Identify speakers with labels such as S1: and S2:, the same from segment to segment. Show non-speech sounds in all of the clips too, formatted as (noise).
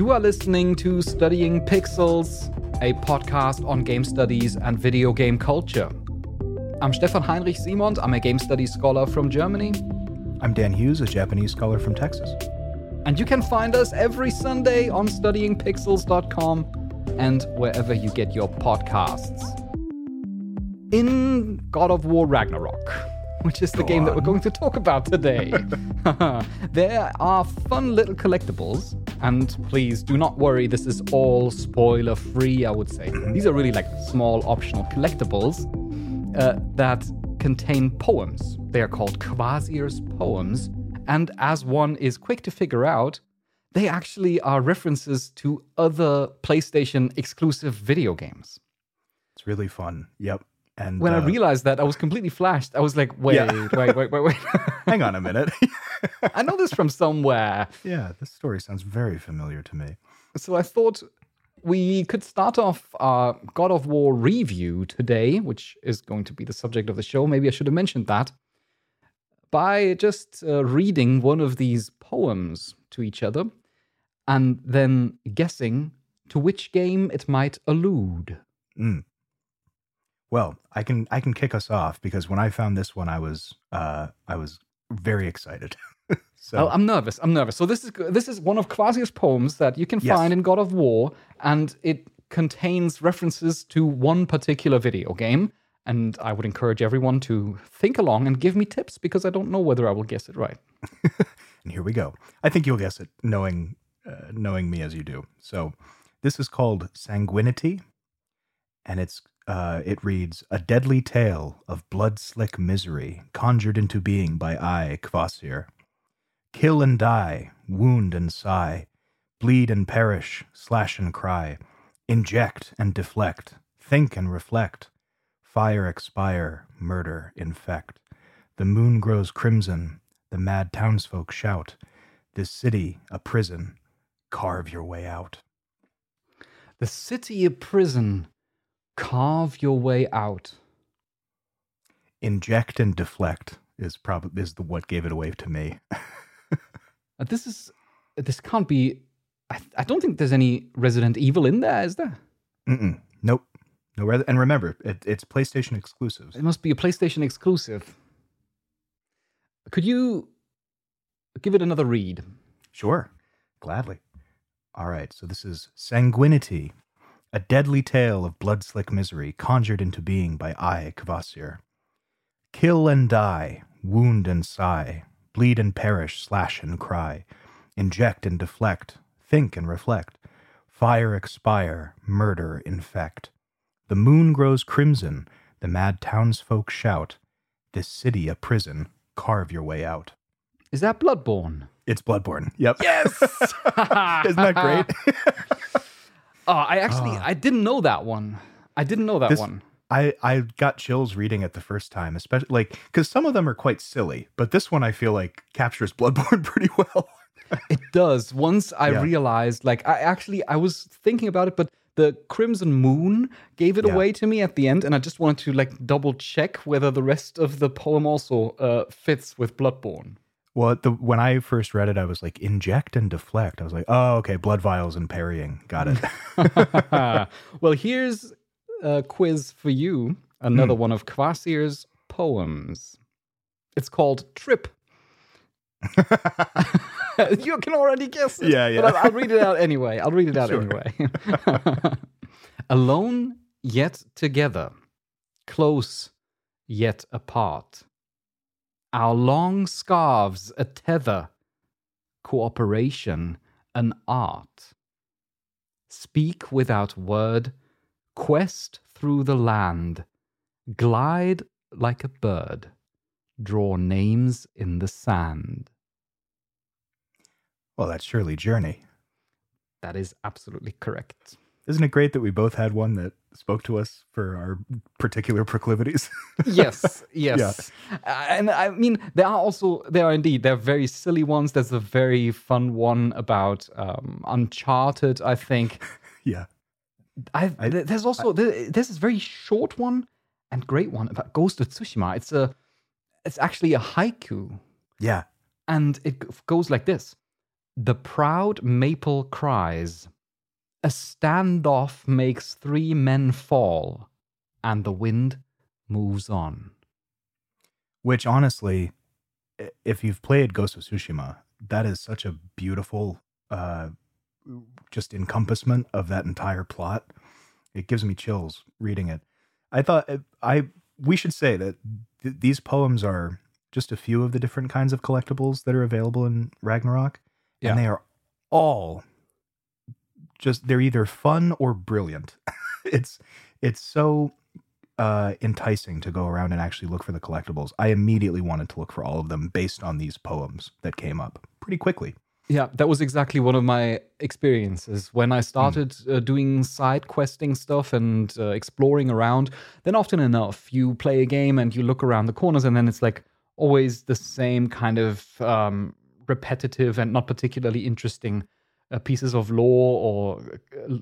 S1: You are listening to Studying Pixels, a podcast on game studies and video game culture. I'm Stefan Heinrich Simond. I'm a game studies scholar from Germany.
S2: I'm Dan Hughes, a Japanese scholar from Texas.
S1: And you can find us every Sunday on studyingpixels.com and wherever you get your podcasts. In God of War Ragnarok, which is the
S2: Go
S1: game that we're going to talk about today, (laughs) (laughs) there are fun little collectibles. And please do not worry, this is all spoiler free, I would say. These are really like small optional collectibles uh, that contain poems. They are called Kvasir's poems. And as one is quick to figure out, they actually are references to other PlayStation exclusive video games.
S2: It's really fun. Yep. And
S1: When I
S2: uh,
S1: realized that, I was completely flashed. I was like, wait,
S2: Yeah.
S1: wait, wait, wait, wait. (laughs)
S2: hang on a minute. (laughs)
S1: I know this from somewhere.
S2: yeah, this story sounds very familiar to me.
S1: So I thought we could start off our God of War review today, which is going to be the subject of the show. Maybe I should have mentioned that. By just uh, reading one of these poems to each other and then guessing to which game it might allude.
S2: Mm. Well, I can I can kick us off because when I found this one, I was uh, I was very excited. (laughs) so
S1: Oh, I'm nervous. I'm nervous. So this is this is one of Kvasir's poems that you can
S2: Yes.
S1: find in God of War, and it contains references to one particular video game. And I would encourage everyone to think along and give me tips because I don't know whether I will guess it right. (laughs)
S2: and here we go. I think you'll guess it, knowing uh, knowing me as you do. So this is called Sanguinity, and it's uh, it reads a deadly tale of blood slick misery conjured into being by I, Kvasir. Kill and die, wound and sigh, bleed and perish, slash and cry, inject and deflect, think and reflect, fire expire, murder infect. The moon grows crimson, the mad townsfolk shout, This city a prison, carve your way out.
S1: The city a prison. Carve your way out.
S2: Inject and deflect is probably is the what gave it away to me.
S1: Uh, this is. This can't be. I, I don't think there's any Resident Evil in there, is there?
S2: Mm-mm. Nope. No, rather, and remember, it, it's PlayStation exclusives.
S1: It must be a PlayStation exclusive. Could you give it another read?
S2: Sure, gladly. All right, so this is Sanguinity, a deadly tale of blood slick misery conjured into being by I, Kvasir. Kill and die, wound and sigh, bleed and perish, slash and cry, inject and deflect, think and reflect, fire expire, murder infect. The moon grows crimson, the mad townsfolk shout, This city a prison, carve your way out.
S1: Is that Bloodborne?
S2: It's Bloodborne. Yep.
S1: Yes. (laughs)
S2: Isn't that great? (laughs)
S1: oh, I actually
S2: Ah.
S1: I didn't know that one. I didn't know that
S2: This-
S1: one.
S2: I I got chills reading it the first time, especially like because some of them are quite silly, but this one I feel like captures (laughs) Bloodborne pretty well. (laughs)
S1: It does. Once I
S2: Yeah.
S1: realized, like, I actually I was thinking about it, but the Crimson Moon gave it
S2: Yeah.
S1: away to me at the end, and I just wanted to like double check whether the rest of the poem also uh, fits with Bloodborne.
S2: Well, the when I first read it, I was like inject and deflect. I was like, oh, okay, blood vials and parrying, got it. (laughs)
S1: well, here's a quiz for you. Another hmm. one of Kvasir's poems. It's called Trip. (laughs) (laughs) you can already guess it.
S2: Yeah, yeah.
S1: But I'll, I'll read it out anyway. I'll read it out
S2: Sure.
S1: anyway. Alone yet together, close yet apart. Our long scarves a tether, cooperation an art. Speak without word, quest through the land, glide like a bird, draw names in the sand.
S2: well, that's surely Journey.
S1: That is absolutely correct.
S2: Isn't it great that we both had one that spoke to us for our particular proclivities? (laughs)
S1: yes, yes. Uh, and I mean, there are also there are indeed there are very silly ones. There's a very fun one about um, Uncharted. I think. (laughs)
S2: yeah.
S1: I,
S2: I-
S1: there's also there- there's this very short one and great one about Ghost of Tsushima. It's a it's actually a haiku,
S2: Yeah.
S1: and it goes like this: The proud maple cries. A standoff makes three men fall, and the wind moves on.
S2: Which honestly, if you've played Ghost of Tsushima, that is such a beautiful uh just encompassment of that entire plot. It gives me chills reading it. I thought uh, I we should say that th- these poems are just a few of the different kinds of collectibles that are available in Ragnarok,
S1: Yeah.
S2: and they are all just they're either fun or brilliant. (laughs) it's it's so uh, enticing to go around and actually look for the collectibles. I immediately wanted to look for all of them based on these poems that came up pretty quickly.
S1: Yeah, that was exactly one of my experiences when I started uh, doing side questing stuff and uh, exploring around. Then, often enough, you play a game and you look around the corners, and then it's like always the same kind of um, repetitive and not particularly interesting uh, pieces of lore or uh,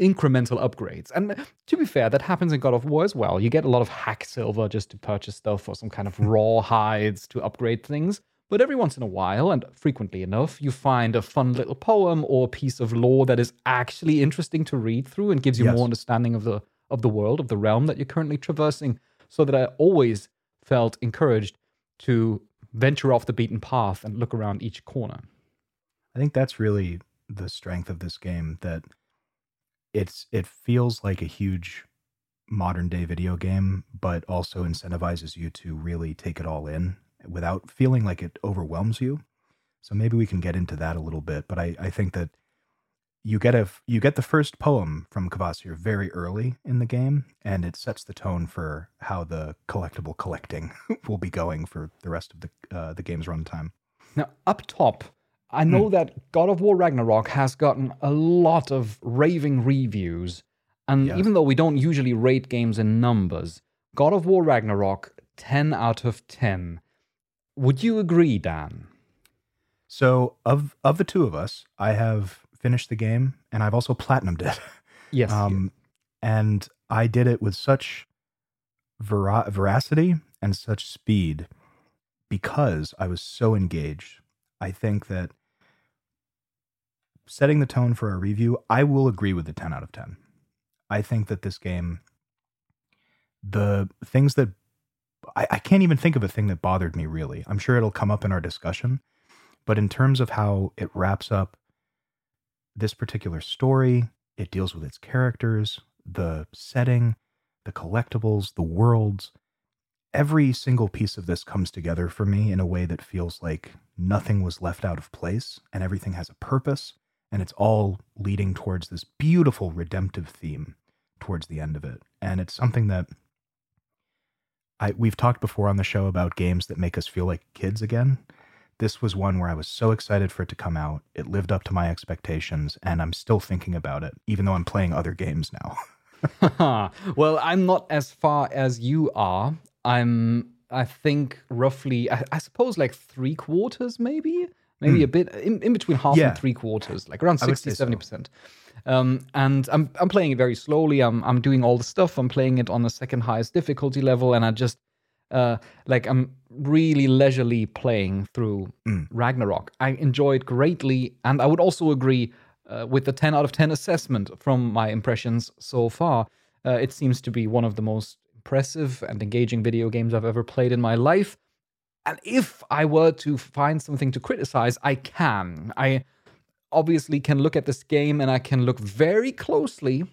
S1: incremental upgrades. And to be fair, that happens in God of War as well. You get a lot of hack silver just to purchase stuff or some kind of (laughs) raw hides to upgrade things. But every once in a while, and frequently enough, you find a fun little poem or piece of lore that is actually interesting to read through and gives you
S2: Yes.
S1: more understanding of the of the world, of the realm that you're currently traversing. So that I always felt encouraged to venture off the beaten path and look around each corner.
S2: I think that's really the strength of this game that it's it feels like a huge modern day video game, but also incentivizes you to really take it all in without feeling like it overwhelms you. So maybe we can get into that a little bit, but I, I think that you get a you get the first poem from Kvasir very early in the game, and it sets the tone for how the collectible collecting (laughs) will be going for the rest of the uh, the game's runtime.
S1: Now, up top, I know that God of War Ragnarok has gotten a lot of raving reviews. And
S2: Yes.
S1: even though we don't usually rate games in numbers, God of War Ragnarok, 10 out of 10. Would you agree, Dan?
S2: So of of the two of us, I have finished the game and I've also platinumed it. (laughs)
S1: Yes.
S2: Um, and I did it with such vera- veracity and such speed because I was so engaged. I think that setting the tone for our review, I will agree with the 10 out of 10. I think that this game, the things that I, I can't even think of a thing that bothered me really. I'm sure it'll come up in our discussion. But in terms of how it wraps up this particular story, it deals with its characters, the setting, the collectibles, the worlds. Every single piece of this comes together for me in a way that feels like nothing was left out of place and everything has a purpose and it's all leading towards this beautiful redemptive theme towards the end of it. And it's something that I we've talked before on the show about games that make us feel like kids again. This was one where I was so excited for it to come out. It lived up to my expectations, and I'm still thinking about it, even though I'm playing other games now. (laughs) (laughs)
S1: well, I'm not as far as you are. I'm, I think, roughly, I, I suppose, like three quarters, maybe, maybe a bit in, in between half
S2: Yeah.
S1: and three quarters, like around
S2: I
S1: 60, 70%. Um, and I'm, I'm playing it very slowly. I'm, I'm doing all the stuff. I'm playing it on the second highest difficulty level, and I just, uh, like, I'm really leisurely playing through
S2: Mm.
S1: Ragnarok. I enjoy it greatly, and I would also agree uh, with the 10 out of 10 assessment from my impressions so far. Uh, it seems to be one of the most impressive and engaging video games I've ever played in my life. And if I were to find something to criticize, I can. I obviously can look at this game and I can look very closely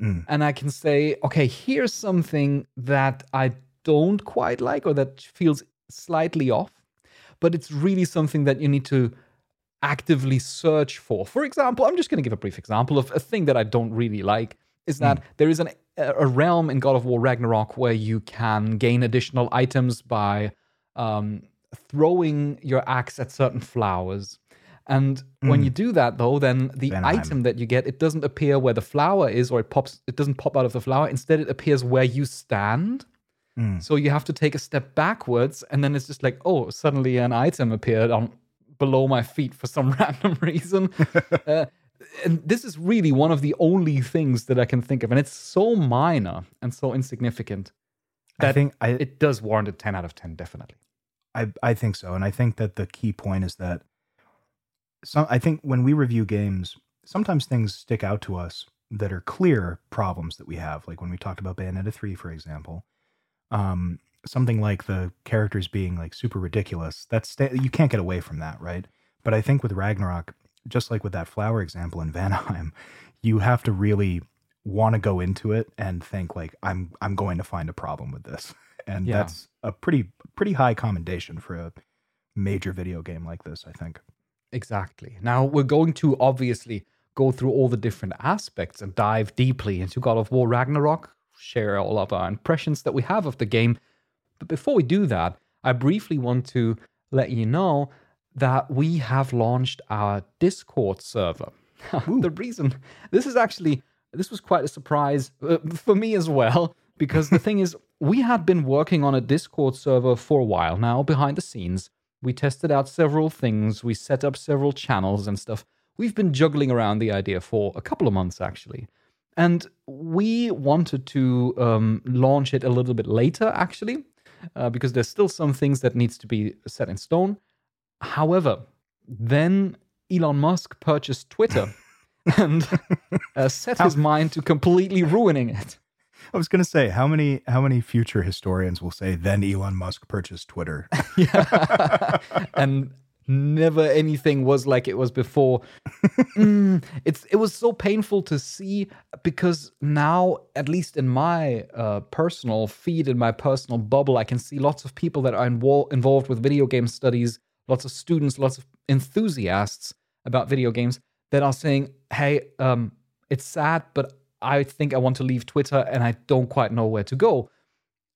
S2: Mm.
S1: and I can say, okay, here's something that I don't quite like or that feels slightly off, but it's really something that you need to actively search for. For example, I'm just going to give a brief example of a thing that I don't really like is that there is an, a realm in God of War Ragnarok where you can gain additional items by um, throwing your axe at certain flowers. And when you do that, though, then the item that you get it doesn't appear where the flower is, or it pops. It doesn't pop out of the flower. Instead, it appears where you stand.
S2: Mm.
S1: So you have to take a step backwards, and then it's just like, oh, suddenly an item appeared on below my feet for some (laughs) random reason. (laughs) uh, and this is really one of the only things that I can think of, and it's so minor and so insignificant
S2: I think I,
S1: it does warrant a ten out of ten, definitely.
S2: I I think so, and I think that the key point is that some I think when we review games, sometimes things stick out to us that are clear problems that we have. Like when we talked about Bayonetta 3, for example. Um, something like the characters being like super ridiculous. That's you can't get away from that, right? But I think with Ragnarok, just like with that flower example in (laughs) Vanaheim, you have to really want to go into it and think like I'm I'm going to find a problem with this. And
S1: Yeah.
S2: that's a pretty pretty high commendation for a major video game like this, I think.
S1: Exactly. Now we're going to obviously go through all the different aspects and dive deeply into God of War Ragnarok, share all of our impressions that we have of the game. But before we do that, I briefly want to let you know that we have launched our Discord server. (laughs) the reason this is actually this was quite a surprise uh, for me as well because the thing is we had been working on a Discord server for a while now behind the scenes. We tested out several things, we set up several channels and stuff. We've been juggling around the idea for a couple of months actually. And we wanted to um, launch it a little bit later actually uh, because there's still some things that needs to be set in stone. However, then Elon Musk purchased Twitter (laughs) and uh, set his mind to completely ruining it.
S2: I was going to say how many how many future historians will say then Elon Musk purchased Twitter. (laughs)
S1: Yeah. and never anything was like it was before. (laughs) Mm, it's it was so painful to see because now, at least in my uh, personal feed, in my personal bubble, I can see lots of people that are invol- involved with video game studies, lots of students, lots of enthusiasts about video games that are saying, "Hey, um, it's sad, but I think I want to leave Twitter and I don't quite know where to go."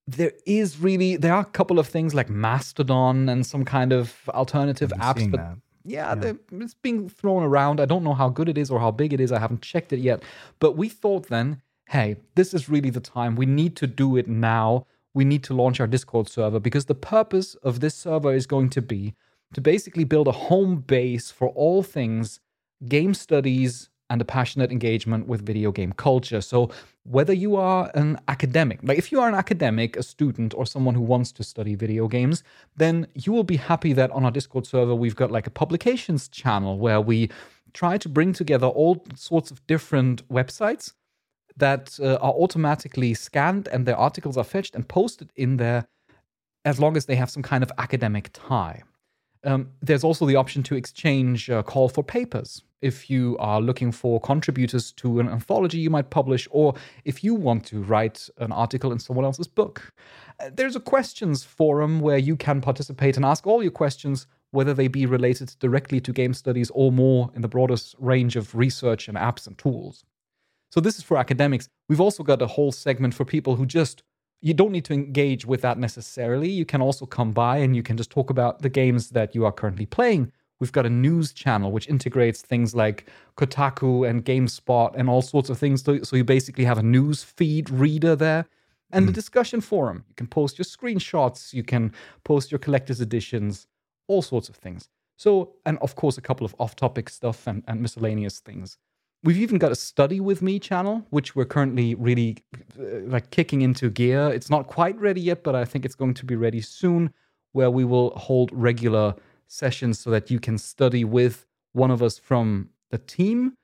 S1: there is really there are a couple of things like Mastodon and some kind of alternative apps, but
S2: that.
S1: yeah, they're- it's being thrown around. I don't know how good it is or how big it is. I haven't checked it yet. But we thought then, hey, this is really the time. We need to do it now. We need to launch our Discord server because the purpose of this server is going to be to basically build a home base for all things game studies and a passionate engagement with video game culture. So, whether you are an academic, like if you are an academic, a student, or someone who wants to study video games, then you will be happy that on our Discord server, we've got like a publications channel where we try to bring together all sorts of different websites that uh, are automatically scanned and their articles are fetched and posted in there as long as they have some kind of academic tie. Um, there's also the option to exchange uh, call for papers if you are looking for contributors to an anthology you might publish, or if you want to write an article in someone else's book. Uh, there's a questions forum where you can participate and ask all your questions, whether they be related directly to game studies or more in the broadest range of research and apps and tools. So this is for academics. We've also got a whole segment for people who just you don't need to engage with that necessarily. You can also come by and you can just talk about the games that you are currently playing. We've got a news channel which integrates things like Kotaku and GameSpot and all sorts of things. So, you basically have a news feed reader there and a discussion forum. You can post your screenshots, you can post your collector's editions, all sorts of things. So, and of course, a couple of off topic stuff and, and miscellaneous things. We've even got a study with me channel, which we're currently really uh, like kicking into gear. It's not quite ready yet, but I think it's going to be ready soon, where we will hold regular sessions so that you can study with one of us from the team.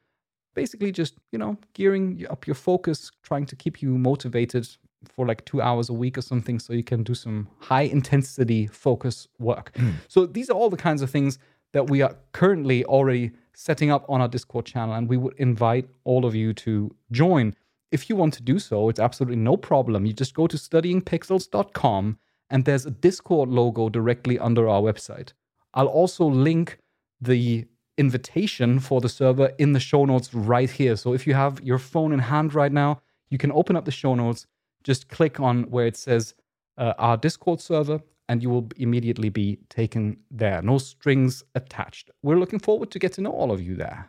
S1: Basically, just you know, gearing up your focus, trying to keep you motivated for like two hours a week or something, so you can do some high intensity focus work. Hmm. So these are all the kinds of things that we are currently already setting up on our Discord channel, and we would invite all of you to join. If you want to do so, it's absolutely no problem. You just go to studyingpixels.com, and there's a Discord logo directly under our website. I'll also link the invitation for the server in the show notes right here. So if you have your phone in hand right now, you can open up the show notes, just click on where it says uh, our Discord server, and you will immediately be taken there. No strings attached. We're looking forward to get to know all of you there.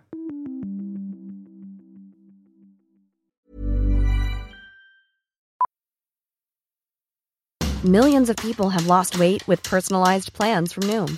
S3: Millions of people have lost weight with personalized plans from Noom,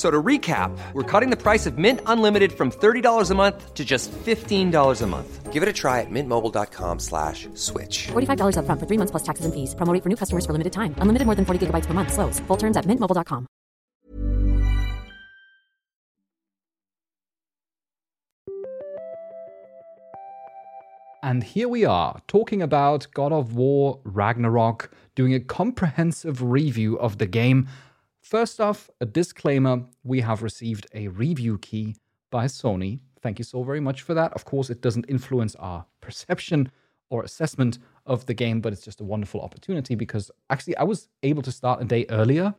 S4: F- So to recap, we're cutting the price of Mint Unlimited from $30 a month to just $15 a month. Give it a try at mintmobile.com slash switch.
S5: $45 upfront for three months plus taxes and fees. Promo for new customers for limited time. Unlimited more than 40 gigabytes per month. Slows. Full terms at mintmobile.com.
S1: And here we are, talking about God of War Ragnarok, doing a comprehensive review of the game. First off, a disclaimer we have received a review key by Sony. Thank you so very much for that. Of course, it doesn't influence our (laughs) perception or assessment of the game, but it's just a wonderful opportunity because actually, I was able to start a day earlier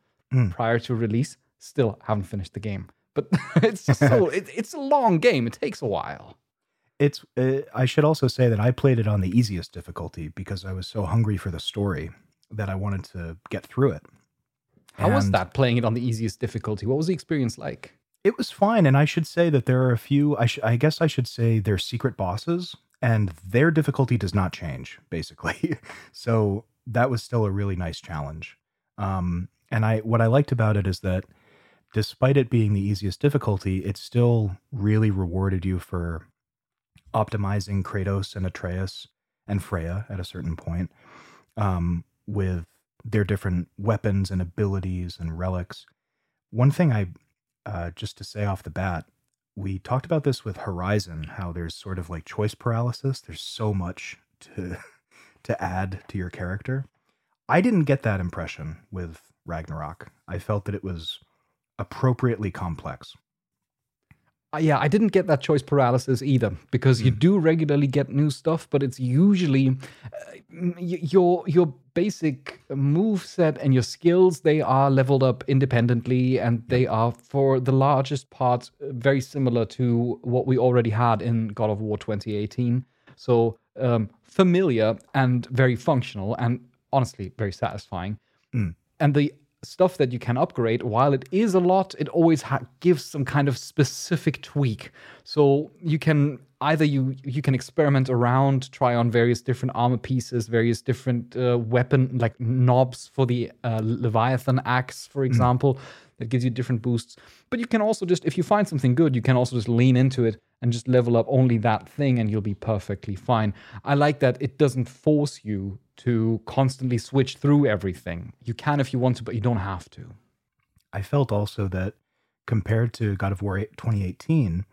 S1: prior to release. Still haven't finished the game. But (laughs) it's just (laughs) so, it, it's a long game. It takes a while.
S2: It's. Uh, I should also say that I played it on the easiest difficulty because I was so hungry for the story that I wanted to get through it.
S1: How was that playing it on the easiest difficulty? What was the experience like?
S2: It was fine, and I should say that there are a few. I, sh- I guess I should say they're secret bosses, and their difficulty does not change basically. (laughs) so that was still a really nice challenge. Um, and I what I liked about it is that despite it being the easiest difficulty, it still really rewarded you for optimizing Kratos and Atreus and Freya at a certain point um, with their different weapons and abilities and relics. One thing I uh, just to say off the bat, we talked about this with Horizon, how there's sort of like choice paralysis. There's so much to (laughs) to add to your character. I didn't get that impression with Ragnarok. I felt that it was appropriately complex.
S1: Uh, yeah, I didn't get that choice paralysis either because you do regularly get new stuff, but it's usually uh, your your basic move set and your skills they are leveled up independently and they are for the largest part uh, very similar to what we already had in God of War 2018. So um, familiar and very functional and honestly very satisfying. And the stuff that you can upgrade, while it is a lot, it always ha- gives some kind of specific tweak. So you can either you you can experiment around, try on various different armor pieces, various different uh, weapon like knobs for the uh, Leviathan axe, for example, that gives you different boosts. But you can also just if you find something good, you can also just lean into it and just level up only that thing, and you'll be perfectly fine. I like that it doesn't force you to constantly switch through everything. You can if you want to, but you don't have to.
S2: I felt also that compared to God of War 2018,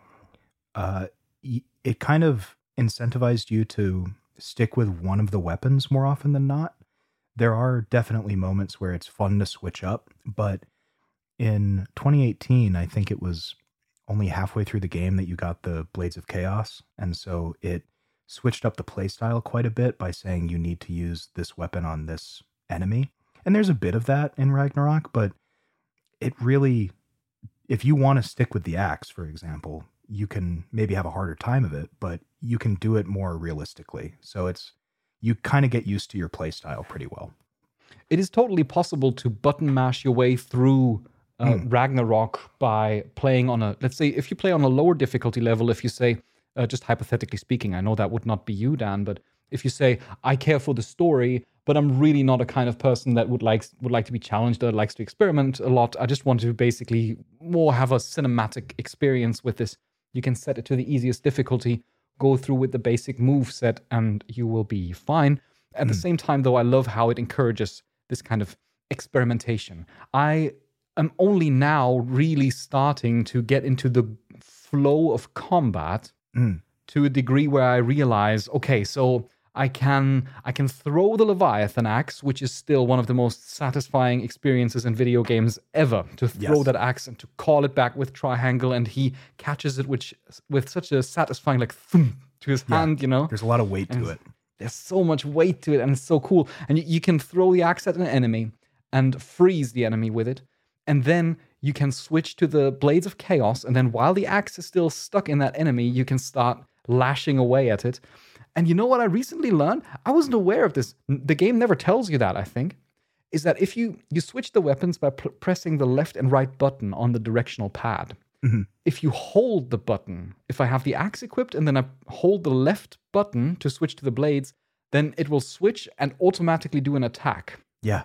S2: uh, it kind of incentivized you to stick with one of the weapons more often than not. There are definitely moments where it's fun to switch up, but in 2018, I think it was only halfway through the game that you got the Blades of Chaos. And so it switched up the playstyle quite a bit by saying you need to use this weapon on this enemy. And there's a bit of that in Ragnarok, but it really if you want to stick with the axe for example you can maybe have a harder time of it but you can do it more realistically so it's you kind of get used to your playstyle pretty well
S1: It is totally possible to button mash your way through uh, Ragnarok by playing on a, let's say, if you play on a lower difficulty level, if you say, uh, just hypothetically speaking, I know that would not be you, Dan, but if you say, I care for the story, but I'm really not a kind of person that would like would like to be challenged or likes to experiment a lot. I just want to basically more have a cinematic experience with this. You can set it to the easiest difficulty, go through with the basic move set, and you will be fine. At the same time, though, I love how it encourages this kind of experimentation. I am only now really starting to get into the flow of combat hmm. to a degree where I realize, okay, so I can I can throw the Leviathan axe, which is still one of the most satisfying experiences in video games ever. To throw
S2: Yes.
S1: that axe and to call it back with triangle, and he catches it which with such a satisfying like thump to his hand, you know.
S2: there's a lot of weight to it
S1: There's so much weight to it, and it's so cool. And you, you can throw the axe at an enemy and freeze the enemy with it, and then you can switch to the blades of chaos. And then while the axe is still stuck in that enemy, you can start lashing away at it. And you know what I recently learned? I wasn't aware of this. The game never tells you that, I think. Is that if you you switch the weapons by pr- pressing the left and right button on the directional pad. Mm-hmm. If you hold the button, if I have the axe equipped and then I hold the left button to switch to the blades, then it will switch and automatically do an attack
S2: Yeah.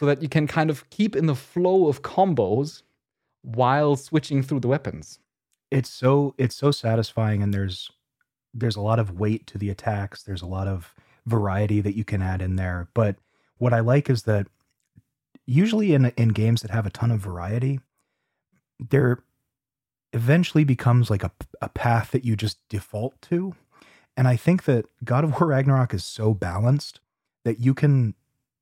S1: So that you can kind of keep in the flow of combos while switching through the weapons.
S2: it's so it's so satisfying and there's there's a lot of weight to the attacks. There's a lot of variety that you can add in there. But what i like is that usually in in games that have a ton of variety there eventually becomes like a, a path that you just default to. And i think that god of war ragnarok is so balanced that you can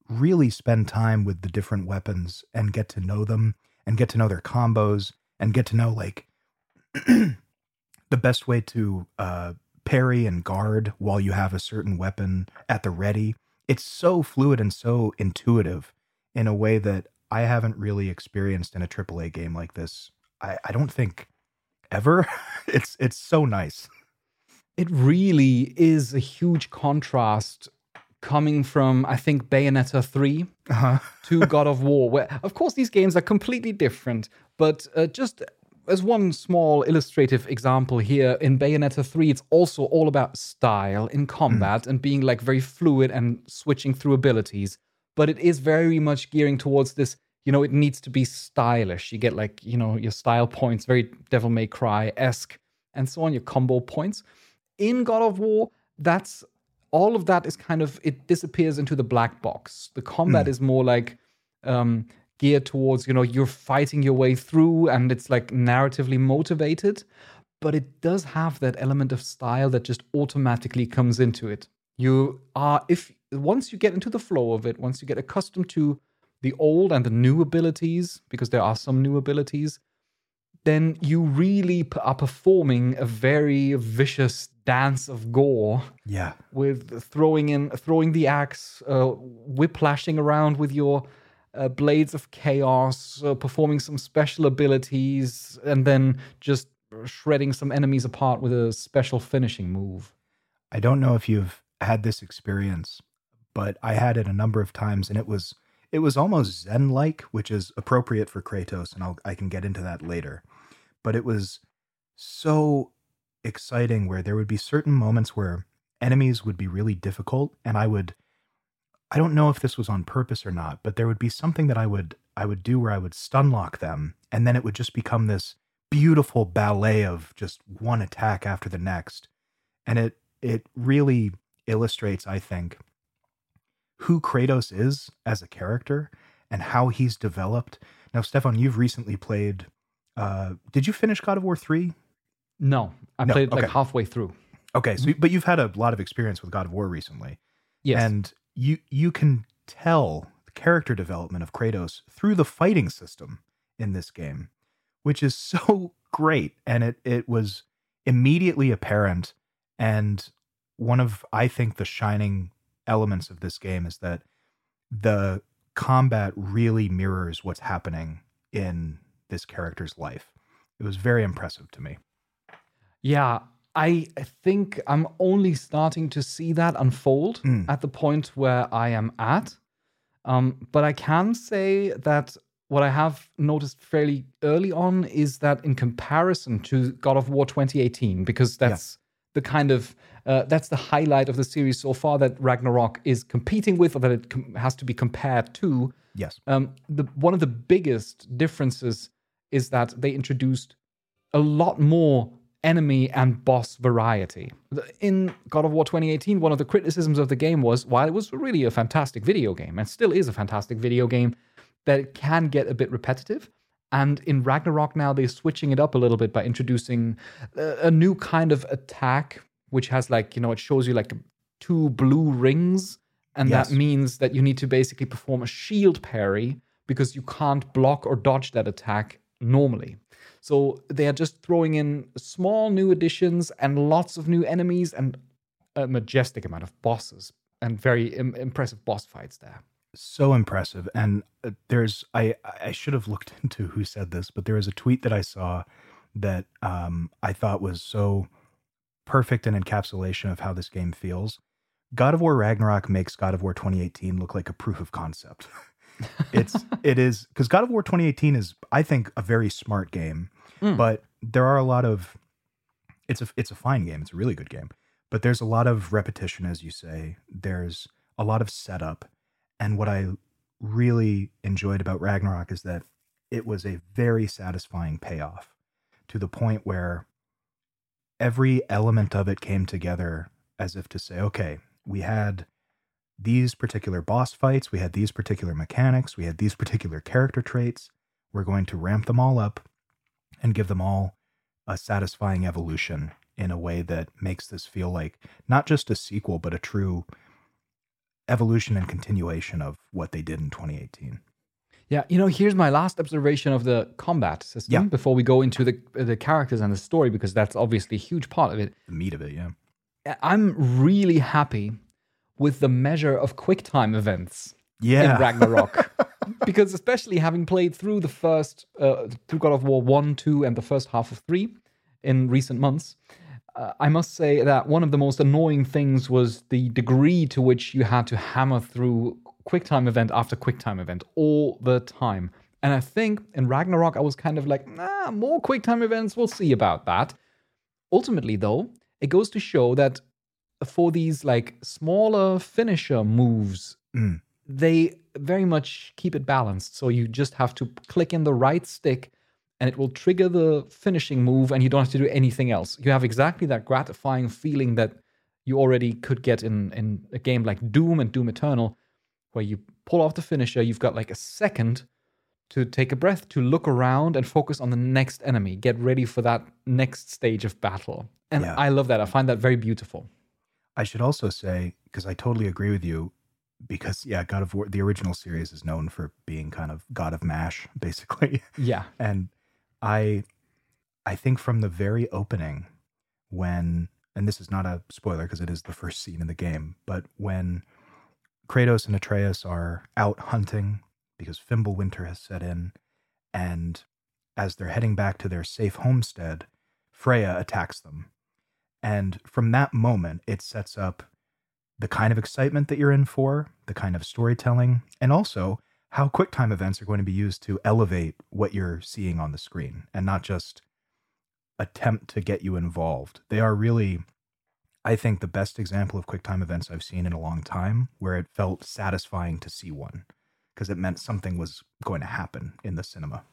S2: really spend time with the different weapons and get to know them and get to know their combos and get to know like (clears throat) the best way to uh, parry and guard while you have a certain weapon at the ready. It's so fluid and so intuitive in a way that I haven't really experienced in a AAA game like this. I, I don't think ever. (laughs) it's it's so nice.
S1: It really is a huge contrast coming from, I think, Bayonetta 3
S2: Uh-huh.
S1: to God of War, where, of course, these games are completely different. But uh, just as one small illustrative example here, in Bayonetta 3, it's also all about style in combat and being like very fluid and switching through abilities. But it is very much gearing towards this, you know, it needs to be stylish. You get like, you know, your style points, very Devil May Cry esque, and so on, your combo points. In God of War, that's all of that is kind of it disappears into the black box. The combat is more like um, geared towards you know you're fighting your way through, and it's like narratively motivated, but it does have that element of style that just automatically comes into it. You are if once you get into the flow of it, once you get accustomed to the old and the new abilities, because there are some new abilities, then you really are performing a very vicious dance of gore
S2: Yeah.
S1: with throwing in throwing the axe, uh, whiplashing around with your uh, blades of chaos, uh, performing some special abilities, and then just shredding some enemies apart with a special finishing move.
S2: I don't know if you've had this experience, but I had it a number of times, and it was it was almost Zen like, which is appropriate for Kratos, and I'll I can get into that later. But it was so exciting where there would be certain moments where enemies would be really difficult, and I would I don't know if this was on purpose or not, but there would be something that I would I would do where I would stun lock them, and then it would just become this beautiful ballet of just one attack after the next. And it it really illustrates i think who kratos is as a character and how he's developed. Now stefan you've recently played uh did you finish god of war 3
S1: No, I
S2: No,
S1: played like halfway through.
S2: okay so but you've had a lot of experience with god of war recently.
S1: Yes,
S2: and you you can tell the character development of kratos through the fighting system in this game which is so (laughs) great. And it it was immediately apparent. And one of i think the shining elements of this game is that the combat really mirrors what's happening in this character's life. It was very impressive to me
S1: Yeah, I think I'm only starting to see that unfold
S2: Mm.
S1: at the point where I am at. Um, but I can say that what I have noticed fairly early on is that in comparison to God of War 2018, because that's the kind of uh, that's the highlight of the series so far that Ragnarok is competing with, or that it com- has to be compared to.
S2: yes
S1: Um, the one of the biggest differences is that they introduced a lot more enemy and boss variety. In God of War 2018, one of the criticisms of the game was while it was really a fantastic video game and still is a fantastic video game, that it can get a bit repetitive. And in Ragnarok now, they're switching it up a little bit by introducing a, a new kind of attack, which has like, you know, it shows you like two blue rings. And
S2: Yes.
S1: that means that you need to basically perform a shield parry because you can't block or dodge that attack normally. So they are just throwing in small new additions and lots of new enemies and a majestic amount of bosses and very Im- impressive boss fights there.
S2: so impressive and uh, there's i i should have looked (laughs) into who said this but there was a tweet that i saw that um i thought was so perfect an encapsulation of how this game feels. God of War Ragnarok makes God of War 2018 look like a proof of concept. (laughs) it's it is because God of War 2018 is I think a very smart game,
S1: Mm.
S2: but there are a lot of it's a it's a fine game. It's a really good game, but there's a lot of repetition, as you say. There's a lot of setup, and what I really enjoyed about Ragnarok is that it was a very satisfying payoff to the point where every element of it came together as if to say, okay, we had these particular boss fights, we had these particular mechanics, we had these particular character traits. We're going to ramp them all up and give them all a satisfying evolution in a way that makes this feel like not just a sequel, but a true evolution and continuation of what they did in 2018.
S1: Yeah, you know, here's my last observation of the combat system
S2: Yeah.
S1: before we go into the the characters and the story because that's obviously a huge part of it.
S2: The meat of it, yeah.
S1: I'm really happy with the measure of quick time events
S2: Yeah.
S1: in Ragnarok. (laughs) because especially having played through the first, uh, through God of War 1, 2, and the first half of 3 in recent months, uh, I must say that one of the most annoying things was the degree to which you had to hammer through QuickTime event after QuickTime event all the time. And I think in Ragnarok, I was kind of like, nah, more QuickTime events, we'll see about that. Ultimately, though, it goes to show that for these like smaller finisher moves,
S2: Mm.
S1: They very much keep it balanced. So you just have to click in the right stick and it will trigger the finishing move and you don't have to do anything else. You have exactly that gratifying feeling that you already could get in, in a game like Doom and Doom Eternal, where you pull off the finisher, you've got like a second to take a breath, to look around and focus on the next enemy, get ready for that next stage of battle. And
S2: Yeah.
S1: I love that. I find that very beautiful.
S2: I should also say, because I totally agree with you, because yeah, God of War, the original series is known for being kind of God of Mash, (laughs) basically.
S1: Yeah.
S2: and I I think from the very opening, when and this is not a spoiler because it is the first scene in the game, but when Kratos and Atreus are out hunting because Fimbulwinter has set in, and as they're heading back to their safe homestead, Freya attacks them. And from that moment, it sets up the kind of excitement that you're in for, the kind of storytelling, and also how QuickTime events are going to be used to elevate what you're seeing on the screen and not just attempt to get you involved. They are really, I think, the best example of QuickTime events I've seen in a long time where it felt satisfying to see one because it meant something was going to happen in the cinema.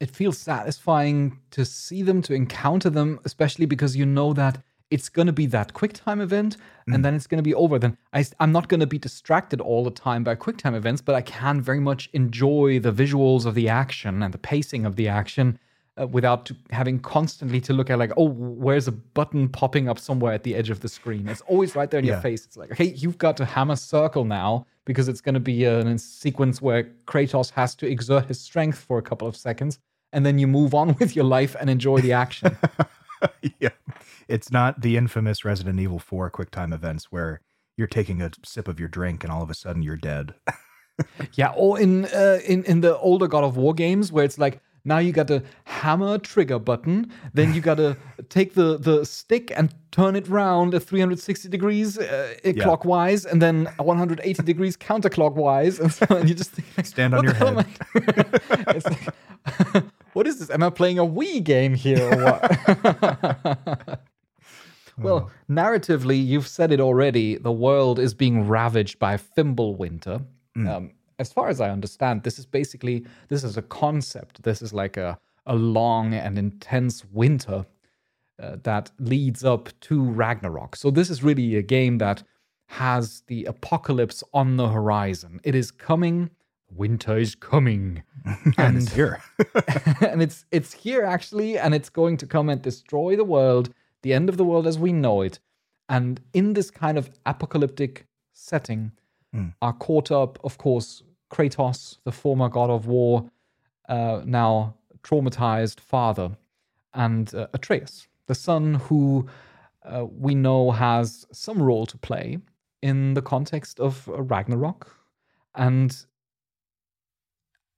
S1: it feels satisfying to see them, to encounter them, especially because you know that it's going to be that QuickTime event and then it's going to be over. Then I, am not going to be distracted all the time by QuickTime events, but I can very much enjoy the visuals of the action and the pacing of the action uh, without to, having constantly to look at, like, oh, where's a button popping up somewhere at the edge of the screen? It's always right there in your face. It's like, okay, you've got to hammer circle now because it's going to be a, a sequence where Kratos has to exert his strength for a couple of seconds and then you move on (laughs) with your life and enjoy the action. (laughs) (laughs)
S2: yeah. It's not the infamous Resident Evil 4 QuickTime events where you're taking a sip of your drink and all of a sudden you're dead. (laughs)
S1: yeah, or in uh, in in the older God of War games where it's like now you got to hammer a trigger button, then you got to take the the stick and turn it round at 360 degrees uh, clockwise, and then 180 degrees counterclockwise, and so you just think, like,
S2: Stand on your
S1: the hell am I- (laughs) It's like, (laughs) what is this? Am I playing a Wii game here or what? (laughs) well, narratively, you've said it already. The world is being ravaged by Fimbulwinter. Um, as far as I understand, this is basically this is a concept. This is like a a long and intense winter uh, that leads up to Ragnarok. So this is really a game that has the apocalypse on the horizon. It is coming. Winter is coming. (laughs)
S2: and it's here. (laughs) (laughs)
S1: and it's it's here actually, and it's going to come and destroy the world, the end of the world as we know it. And in this kind of apocalyptic setting, are caught up, of course, Kratos, the former god of war, uh, now traumatized father, and uh, Atreus, the son who uh, we know has some role to play in the context of uh, Ragnarok. And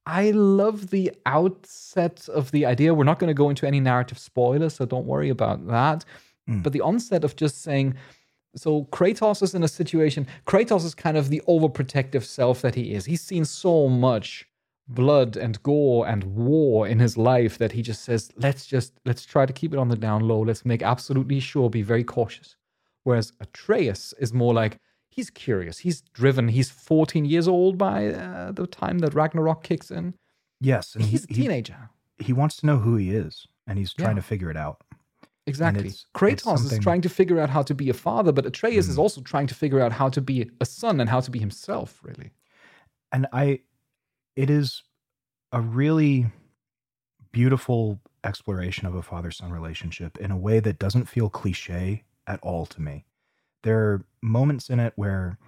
S1: I love the outset of the idea. We're not going to go into any narrative spoilers, so don't worry about that. but the onset of just saying, so Kratos is in a situation. Kratos is kind of the overprotective self that he is. He's seen so much blood and gore and war in his life that he just says, let's just let's try to keep it on the down low. Let's make absolutely sure, be very cautious. Whereas Atreus is more like he's curious, he's driven, he's 14 years old by uh, the time that Ragnarok kicks in.
S2: Yes, and
S1: He's
S2: he,
S1: a
S2: he
S1: teenager.
S2: he wants to know who he is, and he's trying
S1: Yeah.
S2: to figure it out.
S1: Exactly.
S2: it's- it's
S1: Kratos is
S2: Hmm.
S1: trying to figure out how to be a father, but Atreus is also trying to figure out how to be a son and how to be himself, really.
S2: and I, it is a really beautiful exploration of a father son relationship in a way that doesn't feel cliche at all to me. There are moments in it where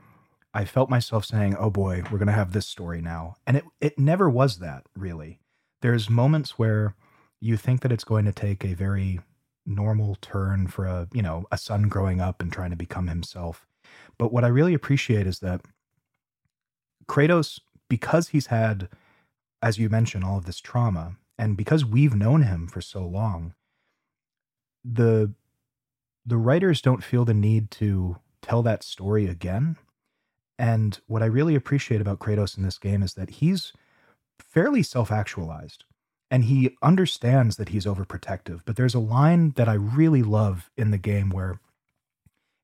S2: I felt myself saying, "Oh boy, we're going to have this story now," and it it never was that really. There's moments where you think that it's going to take a very normal turn for a you know a son growing up and trying to become himself. But what I really appreciate is that Kratos, because he's had, as you mentioned, all of this trauma, and because we've known him for so long, the the writers don't feel the need to tell that story again. And what I really appreciate about Kratos in this game is that he's fairly self-actualized and he understands that he's overprotective. But there's a line that I really love in the game where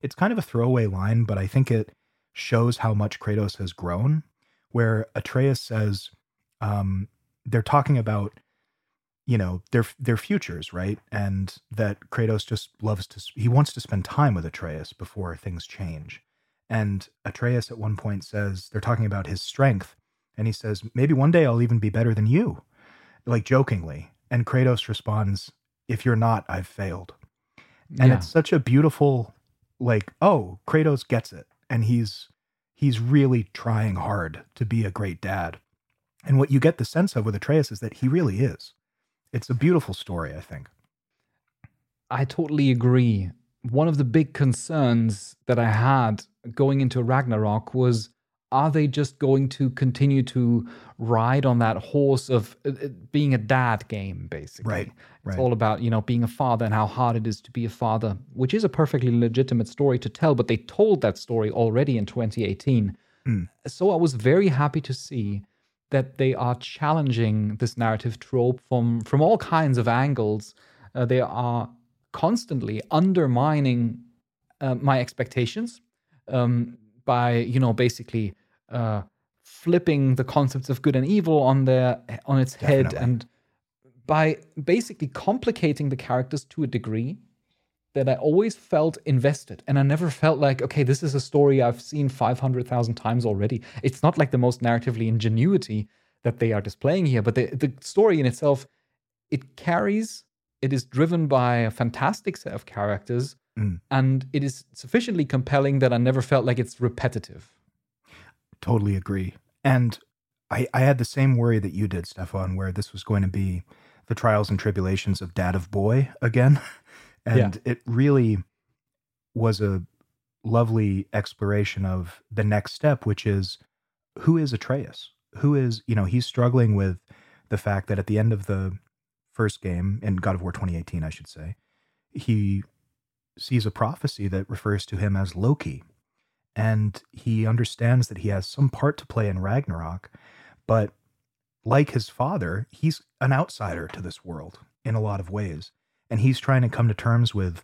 S2: it's kind of a throwaway line, but I think it shows how much Kratos has grown. Where Atreus says, um, they're talking about, you know, their their futures, right? And that Kratos just loves to he wants to spend time with Atreus before things change. And Atreus at one point says they're talking about his strength, and he says maybe one day I'll even be better than you, like jokingly. And Kratos responds, "If you're not, I've failed." and
S1: Yeah.
S2: it's such a beautiful like oh kratos gets it and he's he's really trying hard to be a great dad and what you get the sense of with atreus is that he really is it's a beautiful story i think
S1: I totally agree. One of the big concerns that I had going into Ragnarok was are they just going to continue to ride on that horse of uh, uh, being a dad game, basically?
S2: Right,
S1: It's
S2: right.
S1: all about, you know, being a father and how hard it is to be a father, which is a perfectly legitimate story to tell, but they told that story already in 2018.
S2: Mm.
S1: So I was very happy to see that they are challenging this narrative trope from from all kinds of angles. Uh, they are constantly undermining uh, my expectations um, by you know basically uh, flipping the concepts of good and evil on their on its head and by basically complicating the characters to a degree that I always felt invested. And I never felt like, okay, this is a story I've seen 500,000 times already. It's not like the most narratively ingenuity that they are displaying here, but the, the story in itself, it carries, it is driven by a fantastic set of characters,
S2: Mm.
S1: and it is sufficiently compelling that I never felt like it's repetitive.
S2: Totally agree. And I, I had the same worry that you did stefan where this was going to be the trials and tribulations of dad of boy again. (laughs) And it really was a lovely exploration of the next step which is who is atreus? Who is you know he's struggling with the fact that at the end of the first game in god of war 2018 i should say he sees a prophecy that refers to him as loki and he understands that he has some part to play in ragnarok but like his father he's an outsider to this world in a lot of ways and he's trying to come to terms with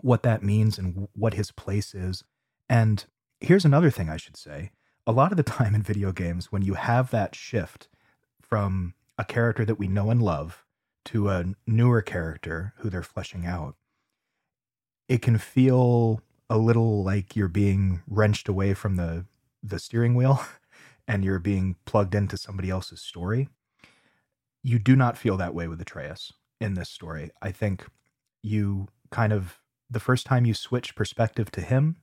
S2: what that means and what his place is. And here's another thing I should say. A lot of the (laughs) time in video games, when you have that shift from a character that we know and love to a newer character who they're fleshing out, it can feel a little like you're being wrenched away from the, the steering wheel (laughs) and you're being plugged into somebody else's story. You do not feel that way with Atreus in this story. I think you kind of the first time you switch perspective to him,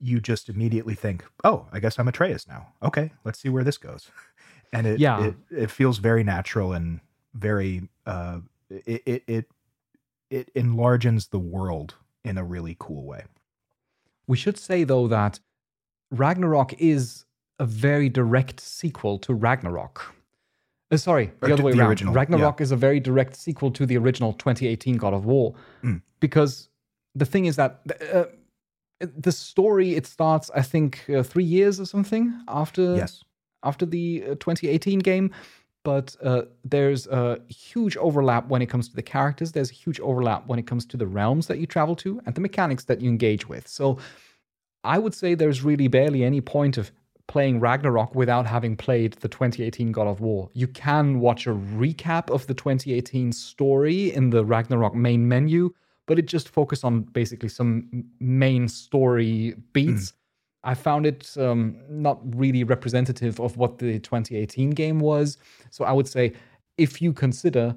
S2: you just immediately think, "Oh, I guess I'm Atreus now. Okay, let's see where this goes." (laughs) And it
S1: Yeah.
S2: it, it feels very natural and very uh it it it, it enlarges the world in a really cool way.
S1: We should say, though, that Ragnarok is a very direct sequel to Ragnarok. Uh, sorry,
S2: Or
S1: the other
S2: to
S1: way
S2: the
S1: around.
S2: original,
S1: Ragnarok is a very direct sequel to the original 2018 God of War
S2: Mm.
S1: because the thing is that uh, the story it starts, I think, uh, three years or something after
S2: Yes.
S1: after the uh, 2018 game. But uh, there's a huge overlap when it comes to the characters. There's a huge overlap when it comes to the realms that you travel to and the mechanics that you engage with. So I would say there's really barely any point of playing Ragnarok without having played the 2018 God of War. You can watch a recap of the 2018 story in the Ragnarok main menu, but it just focuses on basically some main story beats. I found it um, not really representative of what the 2018 game was. So I would say if you consider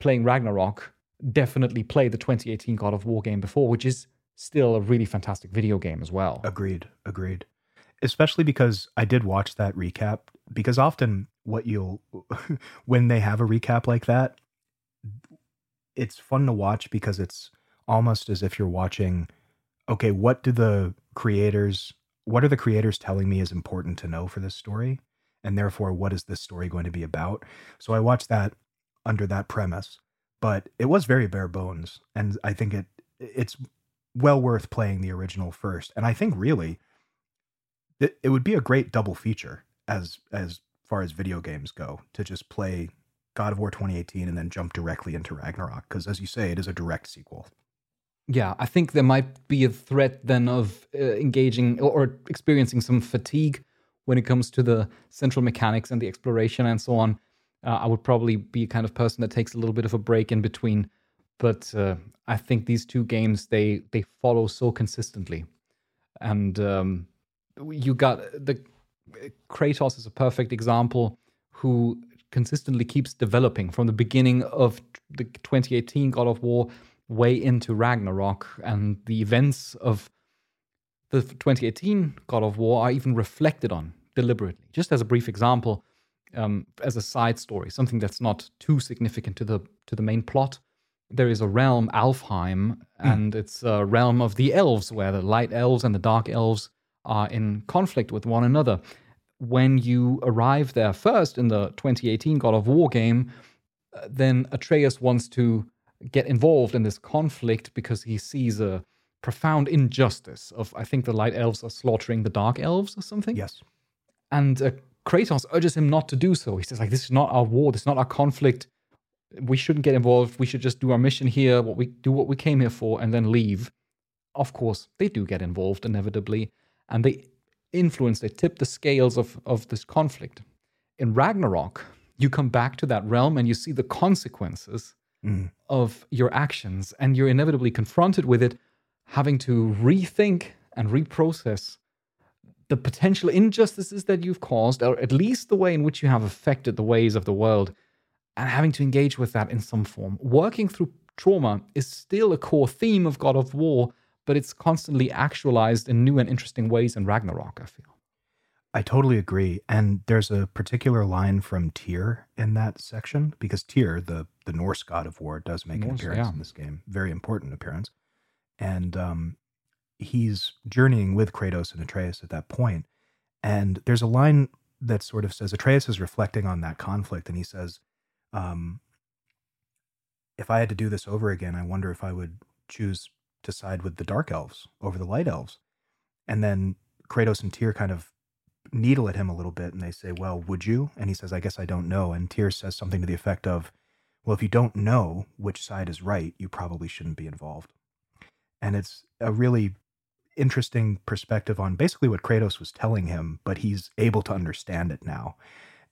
S1: playing Ragnarok, definitely play the 2018 God of War game before, which is still a really fantastic video game as well.
S2: Agreed. Agreed. Especially because I did watch that recap. Because often, what you'll, (laughs) when they have a recap like that, it's fun to watch because it's almost as if you're watching, okay, what do the creators, what are the creators telling me is important to know for this story? And therefore, what is this story going to be about? So I watched that under that premise, but it was very bare bones. And I think it, it's well worth playing the original first. And I think really it, it would be a great double feature as as far as video games go to just play God of War 2018 and then jump directly into Ragnarok because as you say it is a direct sequel.
S1: Yeah, I think there might be a threat then of uh, engaging or, or experiencing some fatigue when it comes to the central mechanics and the exploration and so on. Uh, I would probably be a kind of person that takes a little bit of a break in between, but uh, I think these two games they they follow so consistently, and um, you got the Kratos is a perfect example who consistently keeps developing from the beginning of the 2018 God of War way into Ragnarok and the events of the 2018 God of War are even reflected on deliberately. Just as a brief example, um, as a side story, something that's not too significant to the to the main plot. There is a realm, Alfheim, and it's a realm of the elves, where the light elves and the dark elves are in conflict with one another. When you arrive there first in the 2018 God of War game, uh, then Atreus wants to get involved in this conflict because he sees a profound injustice of I think the light elves are slaughtering the dark elves or something.
S2: Yes.
S1: And uh, Kratos urges him not to do so. He says like this is not our war, this is not our conflict. We shouldn't get involved. We should just do our mission here, what we do what we came here for and then leave. Of course, they do get involved inevitably and they influence, they tip the scales of of this conflict. In Ragnarok, you come back to that realm and you see the consequences Mm. of your actions and you're inevitably confronted with it having to rethink and reprocess the potential injustices that you've caused or at least the way in which you have affected the ways of the world and having to engage with that in some form. Working through trauma is still a core theme of god of war but it's constantly actualized in new and interesting ways in ragnarok i feel
S2: I totally agree. And there's a particular line from Tyr in that section because Tyr, the the Norse god of war, does make an appearance
S1: yeah.
S2: in this game. Very important appearance. And um, he's journeying with Kratos and Atreus at that point. And there's a line that sort of says Atreus is reflecting on that conflict, and he says, um, "If I had to do this over again, I wonder if I would choose to side with the dark elves over the light elves." And then Kratos and Tyr kind of needle at him a little bit and they say, Well, would you? And he says, I guess I don't know. And Tyr says something to the effect of, Well, if you don't know which side is right, you probably shouldn't be involved. And it's a really interesting perspective on basically what Kratos was telling him, but he's able to understand it now.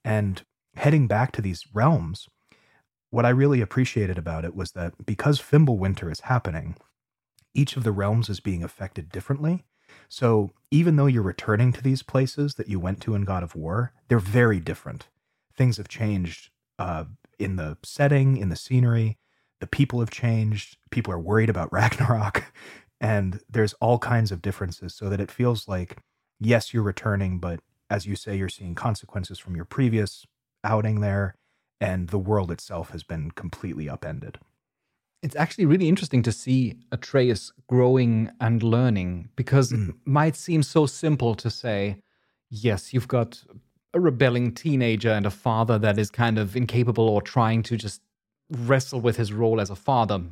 S2: And heading back to these realms, what I really appreciated about it was that because Fimbulwinter is happening, each of the realms is being affected differently. So even though you're returning to these places that you went to in God of War, they're very different. Things have changed uh, in the setting, in the scenery. The people have changed. People are worried about (laughs) Ragnarok. And there's all kinds of differences so that it feels like, yes, you're returning, but as you say, you're seeing consequences from your previous outing there. And the world itself has been completely upended.
S1: It's actually really interesting to see Atreus growing and learning because it might seem so simple to say, yes, you've got a rebelling teenager and a father that is kind of incapable or trying to just wrestle with his role as a father.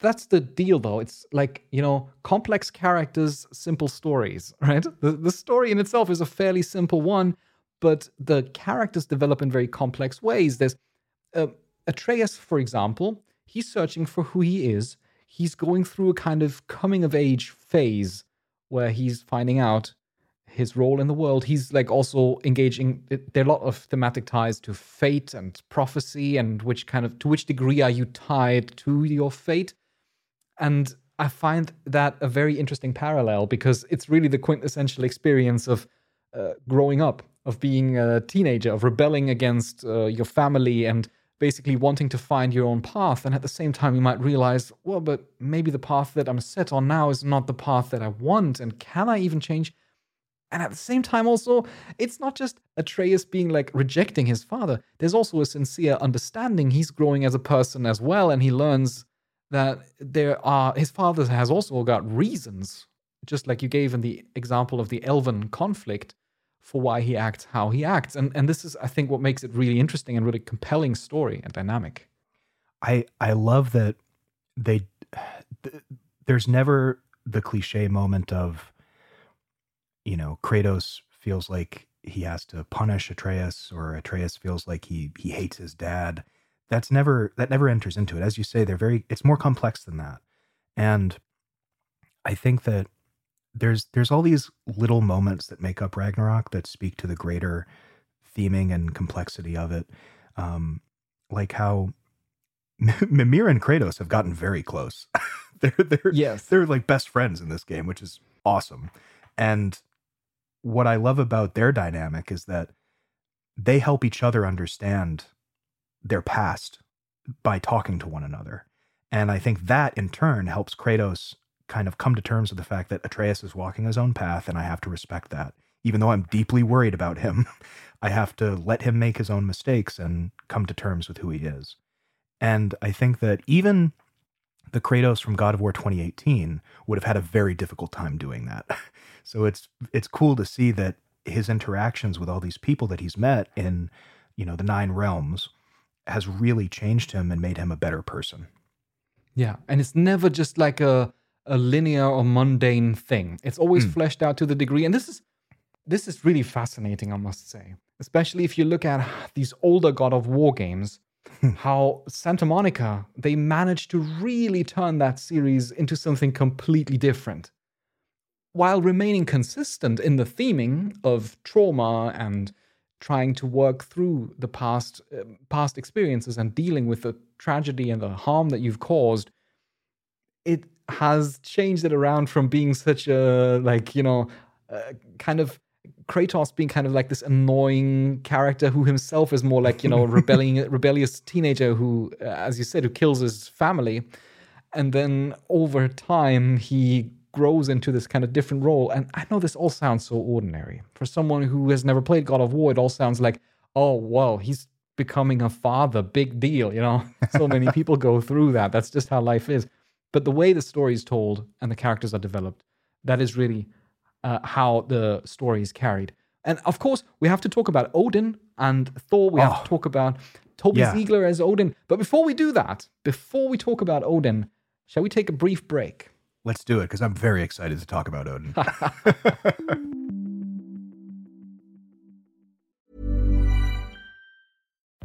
S1: That's the deal though. It's like, you know, complex characters, simple stories, (laughs) right? The the story in itself is a fairly simple one, but the characters develop in very complex ways. There's uh, Atreus, for example, he's searching for who he is. He's going through a kind of coming of age phase where he's finding out his role in the world. He's like also engaging. There are a lot of thematic ties to fate and prophecy, and which kind of to which degree are you tied to your fate? And I find that a very interesting parallel because it's really the quintessential experience of uh, growing up, of being a teenager, of rebelling against uh, your family and basically wanting to find your own path. And at the same time, you might realize, well, but maybe the path that I'm set on now is not the path that I want. And can I even change? And at the same time, also, it's not just Atreus being like rejecting his father. There's also a sincere understanding. He's growing as a person as well, and he learns that there are his father has also got reasons, just like you gave in the example of the elven conflict, for why he acts how he acts. And and this is, I think, what makes it really interesting and really compelling story and dynamic.
S2: I I love that they th- there's never the cliche moment of you know, Kratos feels like he has to punish Atreus or Atreus feels like he he hates his dad. That's never that never enters into it. As you say, they're very it's more complex than that. And I think that there's there's all these little moments that make up Ragnarok that speak to the greater theming and complexity of it. Um, like how Mimir and Kratos have gotten very close. (laughs) they're they're
S1: yes.
S2: they're like best friends in this game, which is awesome. And what I love about their dynamic is that they help each other understand their past by talking to one another. And I think that in turn helps Kratos kind of come to terms with the fact that Atreus is walking his own path and I have to respect that. Even though I'm deeply worried about him, (laughs) I have to let him make his own mistakes and come to terms with who he is. And I think that even the Kratos from God of War 2018 would have had a very difficult time doing that. (laughs) So it's it's cool to see that his interactions with all these people that he's met in, you know, the nine realms has really changed him and made him a better person.
S1: Yeah, and it's never just like a a linear or mundane thing. It's always
S2: Mm.
S1: fleshed out to the degree and this is this is really fascinating, I must say. Especially if you look at these older God of War games, how Santa Monica, they managed to really turn that series into something completely different. While remaining consistent in the theming of trauma and trying to work through the past uh, past experiences and dealing with the tragedy and the harm that you've caused, it has changed it around from being such a like you know uh, kind of Kratos being kind of like this annoying character who himself is more like you know (laughs) rebelling rebellious teenager who, uh, as you said, who kills his family, and then over time he grows into this kind of different role. And I know this all sounds so ordinary for someone who has never played God of War. It all sounds like, oh well, he's becoming a father, big deal. You know, (laughs) so many people go through that. That's just how life is. But the way the story is told and the characters are developed, that is really uh, how the story is carried. And of course, we have to talk about Odin and Thor. We have
S2: Oh.
S1: to talk about Toby
S2: Yeah.
S1: Ziegler as Odin. But before we do that, before we talk about Odin, shall we take a brief break?
S2: Let's do it because I'm very excited to talk about Odin. (laughs)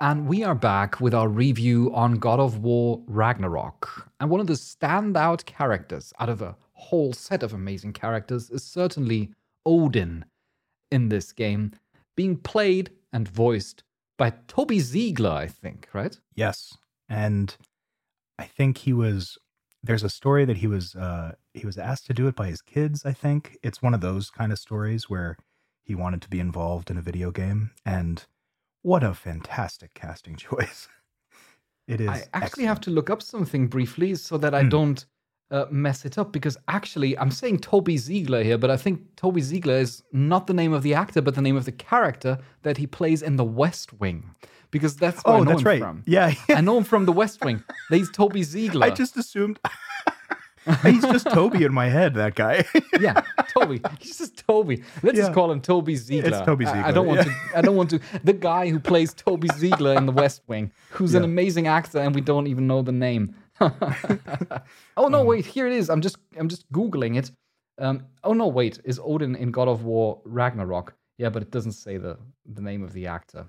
S1: And we are back with our review on God of War Ragnarok. And one of the standout characters out of a whole set of amazing characters is certainly Odin in this game, being played and voiced by Toby Ziegler, I think, right?
S2: Yes, and I think he was. There's a story that he was uh, he was asked to do it by his kids. I think it's one of those kind of stories where he wanted to be involved in a video game, and what a fantastic casting (laughs) choice! It is.
S1: I actually have to look up something briefly so that I
S2: Hmm.
S1: don't uh, mess it up because actually I'm saying Toby Ziegler here, but I think Toby Ziegler is not the name of the actor, but the name of the character that he plays in The West Wing. Because that's where I
S2: Oh,
S1: know
S2: that's
S1: him
S2: right.
S1: from.
S2: Yeah,
S1: I know him from The West Wing. (laughs) He's Toby Ziegler.
S2: I just assumed (laughs) (laughs) he's just Toby in my head. That guy. (laughs)
S1: yeah, Toby. (laughs) He's just Toby. Let's
S2: Yeah.
S1: just call him Toby Ziegler.
S2: It's Toby
S1: I- I, don't want
S2: yeah.
S1: to. I don't want to. The guy who plays Toby Ziegler in The West Wing, who's an amazing actor, and we don't even know the name. oh no! Wait, here it is. I'm just. I'm just googling it. Um. Oh no! Wait, is Odin in God of War Ragnarok? Yeah, but it doesn't say the the name of the actor.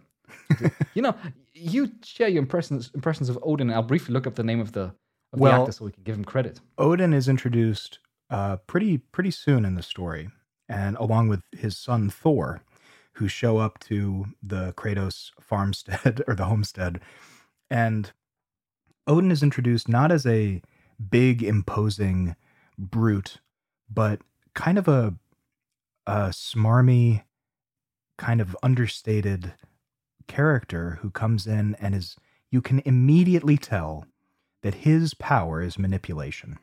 S1: you know, you share your impressions impressions of Odin. I'll briefly look up the name of the of
S2: Well-
S1: the so we can give him credit.
S2: Odin is introduced uh, pretty pretty soon in the story, and along with his son Thor, who show up to the Kratos farmstead (laughs) or the homestead, and Odin is introduced not as a big imposing brute, but kind of a a smarmy, kind of understated character who comes in and is you can immediately tell that his power is manipulation.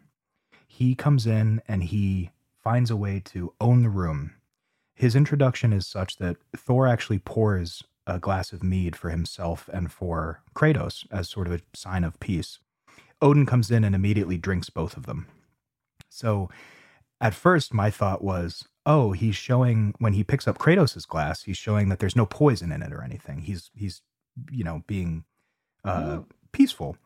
S2: He comes in and he finds a way to own the room. His introduction is such that Thor actually pours a glass of mead for himself and for Kratos as sort of a sign of peace. Odin comes in and immediately drinks both of them. So at first, my thought was, oh, he's showing when he picks up Kratos' glass, he's showing that there's no poison in it or anything. He's he's you know being uh, peaceful.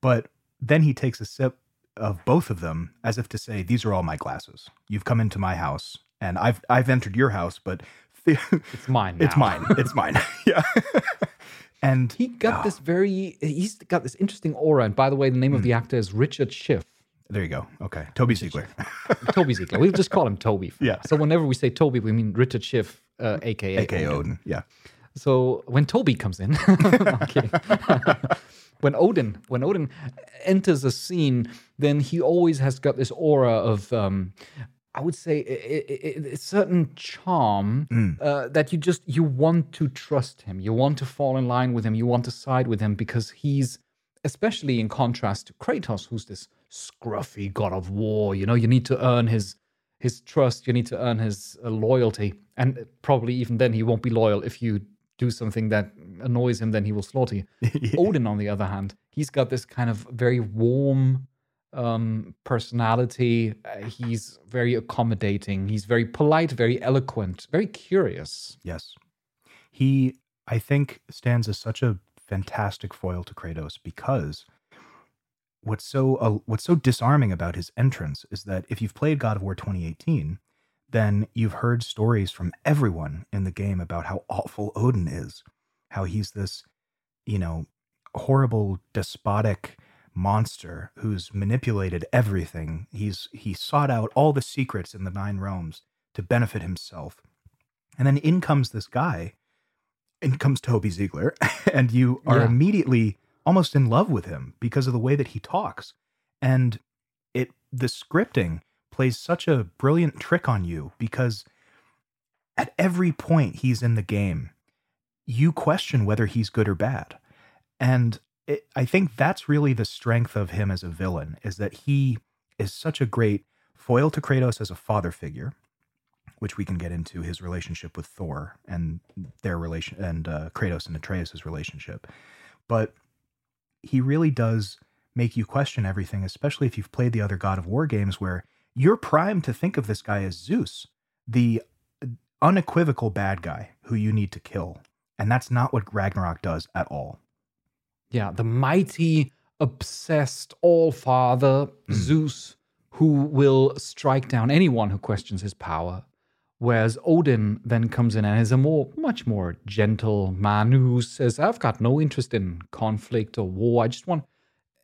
S2: But then he takes a sip of both of them as if to say, "These are all my glasses. You've come into my house, and I've I've entered your house, but (laughs)
S1: It's mine.
S2: it's mine. It's mine." (laughs) (laughs) yeah. and
S1: He got this very. He's got this interesting aura. And by the way, the name of the actor is Richard Schiff.
S2: there you go. Okay, Toby Ziegler.
S1: Toby Ziegler. We'll just call him Toby.
S2: Yeah.
S1: So whenever we say Toby, we mean Richard Schiff, uh, aka
S2: AKA Odin. Yeah.
S1: So when Toby comes in, I'm kidding. When Odin, when Odin enters a scene, then he always has got this aura of, um, I would say, a, a- a- certain charm uh, that you just you want to trust him, you want to fall in line with him, you want to side with him because he's, especially in contrast to Kratos, who's this scruffy god of war. You know, you need to earn his his trust. You need to earn his uh, loyalty, and probably even then he won't be loyal if you do something that annoys him. Then he will slaughter you. (laughs) Odin, on the other hand, he's got this kind of very warm um, personality. Uh, he's very accommodating. He's very polite, very eloquent, very curious.
S2: Yes. He, I think, stands as such a fantastic foil to Kratos because what's so uh, what's so disarming about his entrance is that if you've played God of War 2018, then you've heard stories from everyone in the game about how awful Odin is, how he's this, you know, horrible despotic monster who's manipulated everything. He's he sought out all the secrets in the nine realms to benefit himself. And then in comes this guy, in comes Toby Ziegler, (laughs) and you are
S1: Yeah.
S2: immediately almost in love with him because of the way that he talks. And it the scripting plays such a brilliant trick on you because at every point he's in the game, you question whether he's good or bad. And it, I think that's really the strength of him as a villain is that he is such a great foil to Kratos as a father figure, which we can get into his relationship with Thor and their relation and uh, Kratos and Atreus' relationship. But he really does make you question everything, especially if you've played the other God of War games where you're primed to think of this guy as Zeus, the unequivocal bad guy who you need to kill. And that's not what Ragnarok does at all.
S1: Yeah, the mighty, obsessed All Father (clears throat) Zeus, who will strike down anyone who questions his power. Whereas Odin then comes in and is a more, much more gentle man who says, I've got no interest in conflict or war. I just want,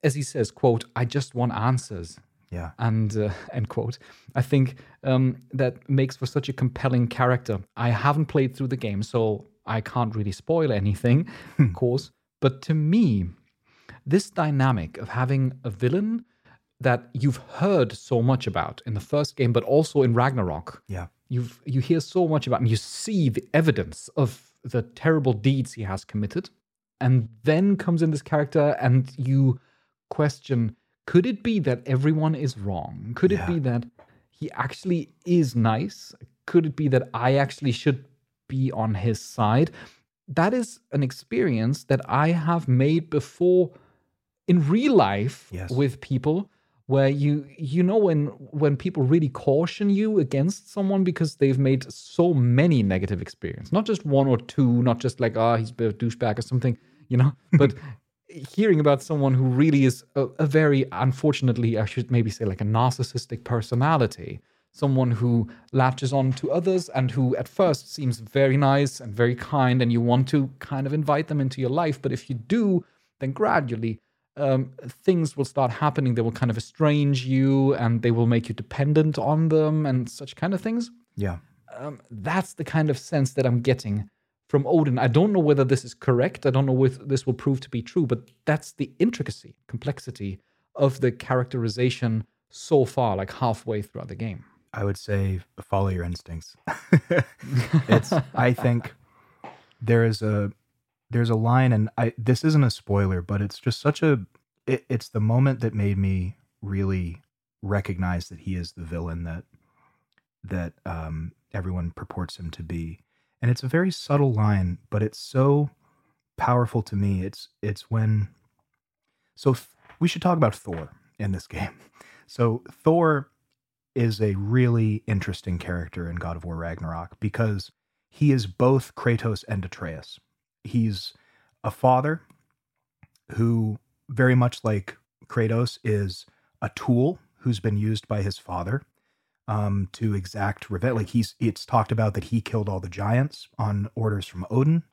S1: as he says, quote, I just want answers.
S2: Yeah.
S1: And uh, (laughs) end quote. I think um, that makes for such a compelling character. I haven't played through the game, so I can't really spoil anything, (laughs) of course. But to me, this dynamic of having a villain that you've heard so much about in the first game, but also in Ragnarok,
S2: Yeah.
S1: you've you hear so much about and you see the evidence of the terrible deeds he has committed and then comes in this character and you question could it be that everyone is wrong could it
S2: Yeah.
S1: be that he actually is nice could it be that i actually should be on his side that is an experience that i have made before in real life
S2: Yes.
S1: with people where you you know when when people really caution you against someone because they've made so many negative experiences not just one or two not just like ah he's a bit of a douchebag or something you know (laughs) but hearing about someone who really is a, a very unfortunately i should maybe say like a narcissistic personality someone who latches on to others and who at first seems very nice and very kind and you want to kind of invite them into your life but if you do then gradually um, things will start happening. They will kind of estrange you and they will make you dependent on them and such kind of things.
S2: Yeah.
S1: Um, that's the kind of sense that I'm getting from Odin. I don't know whether this is correct. I don't know if this will prove to be true, but that's the intricacy, complexity of the characterization so far, like halfway throughout the game.
S2: I would say follow your instincts. (laughs) it's (laughs) I think there is a there's a line and I this isn't a spoiler, but it's just such a it, it's the moment that made me really recognize that he is the villain that that um everyone purports him to be. And it's a very subtle line, but it's so powerful to me. It's it's when so we should talk about Thor in this game. (laughs) So Thor is a really interesting character in God of War Ragnarok because he is both Kratos and Atreus. He's a father who, very much like Kratos, is a tool who's been used by his father um, to exact revenge. Like he's, it's talked about that he killed all the giants on orders from Odin,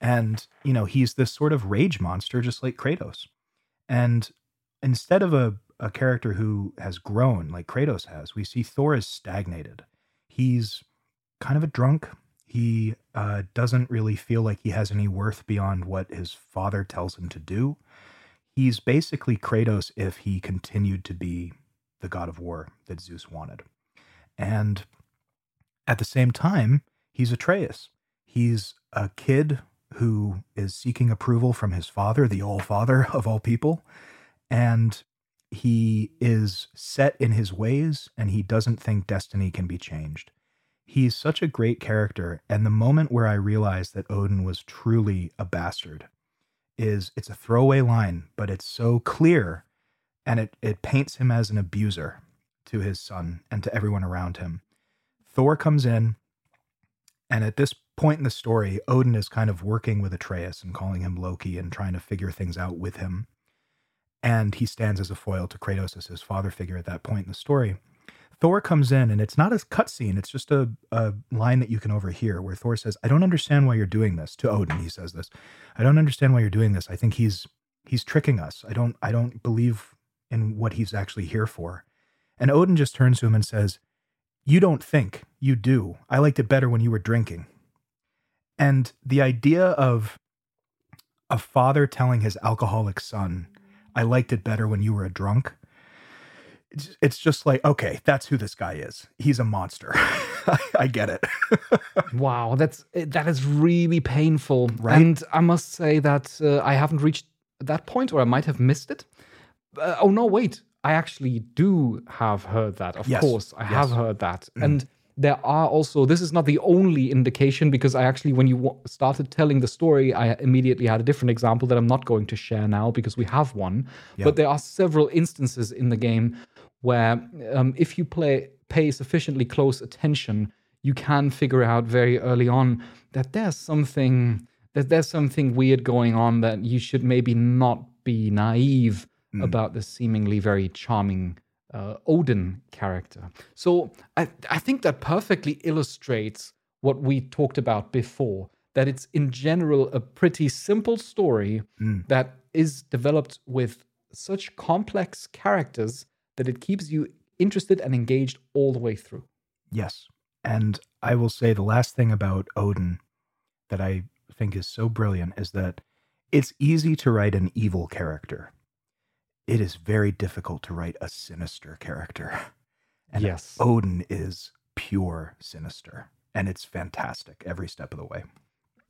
S2: and you know he's this sort of rage monster, just like Kratos. And instead of a a character who has grown like Kratos has. We see Thor is stagnated. He's kind of a drunk. He uh, doesn't really feel like he has any worth beyond what his father tells him to do. He's basically Kratos if he continued to be the god of war that Zeus wanted. And at the same time, he's Atreus. He's a kid who is seeking approval from his father, the all father of all people. And he is set in his ways and he doesn't think destiny can be changed. He's such a great character. And the moment where I realized that Odin was truly a bastard is it's a throwaway line, but it's so clear and it, it paints him as an abuser to his son and to everyone around him. Thor comes in, and at this point in the story, Odin is kind of working with Atreus and calling him Loki and trying to figure things out with him and he stands as a foil to Kratos as his father figure at that point in the story. Thor comes in, and it's not a cutscene; it's just a, a line that you can overhear, where Thor says, "I don't understand why you're doing this." To Odin, he says this, "I don't understand why you're doing this. I think he's he's tricking us. I don't I don't believe in what he's actually here for." And Odin just turns to him and says, "You don't think, you do. I liked it better when you were drinking." And the idea of a father telling his alcoholic son, I liked it better when you were a drunk, it's, it's just like okay, that's who this guy is. He's a monster. (laughs) I get it. (laughs)
S1: Wow, that's that is really painful.
S2: Right?
S1: And I must say that uh, I haven't reached that point, or I might have missed it. Uh, oh no, wait! I actually do have heard that. Of
S2: Yes,
S1: course, I have heard that. And there are also. This is not the only indication because I actually, when you wa- started telling the story, I immediately had a different example that I'm not going to share now because we have one. But there are several instances in the game where, um, if you play pay sufficiently close attention, you can figure out very early on that there's something that there's something weird going on that you should maybe not be naive about the seemingly very charming uh, Odin character. So I, I think that perfectly illustrates what we talked about before. That it's in general a pretty simple story that is developed with such complex characters that it keeps you interested and engaged all the way through.
S2: Yes. And I will say the last thing about Odin that I think is so brilliant is that it's easy to write an evil character. It is very difficult to write a sinister character. (laughs) And
S1: Yes.
S2: Odin is pure sinister. And it's fantastic every step of the way.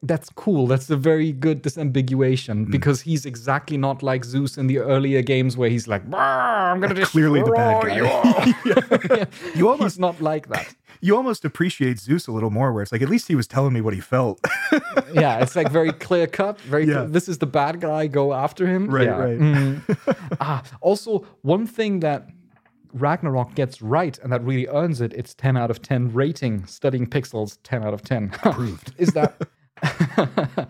S1: That's cool. That's a very good disambiguation because he's exactly not like Zeus in the earlier games where he's like, I'm going (laughs) to
S2: Clearly the bad guy.
S1: You, all." (laughs) (laughs)
S2: You almost
S1: he's not like that.
S2: you almost appreciate Zeus a little more, where it's like at least he was telling me what he felt.
S1: Yeah, it's like very clear cut. Very.
S2: Yeah.
S1: clear. This is the bad guy. Go after him.
S2: Right,
S1: Yeah.
S2: right.
S1: Mm. ah, also, one thing that Ragnarok gets right, and that really earns it, its 10 out of 10 rating, studying pixels, 10 out of 10. Approved. is that (laughs)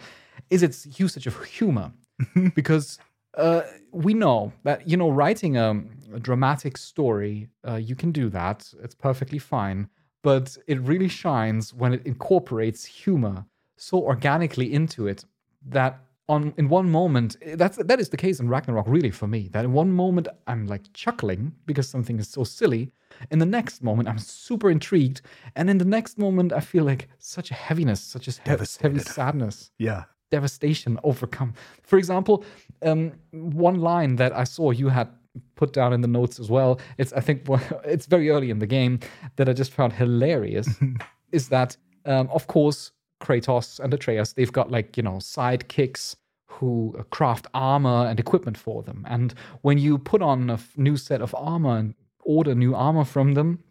S1: is its usage of humor. (laughs) because uh, we know that, you know, writing a, a dramatic story, uh, you can do that. It's perfectly fine. But it really shines when it incorporates humor so organically into it that on in one moment that's that is the case in Ragnarok really for me that in one moment I'm like chuckling because something is so silly in the next moment I'm super intrigued and in the next moment I feel like such a heaviness such a he- heavy sadness
S2: yeah.
S1: devastation overcome. For example, um, one line that I saw you had put down in the notes as well. It's I think (laughs) it's very early in the game that I just found hilarious. (laughs) is that um, of course Kratos and Atreus they've got like you know sidekicks who craft armor and equipment for them, and when you put on a f- new set of armor and order new armor from them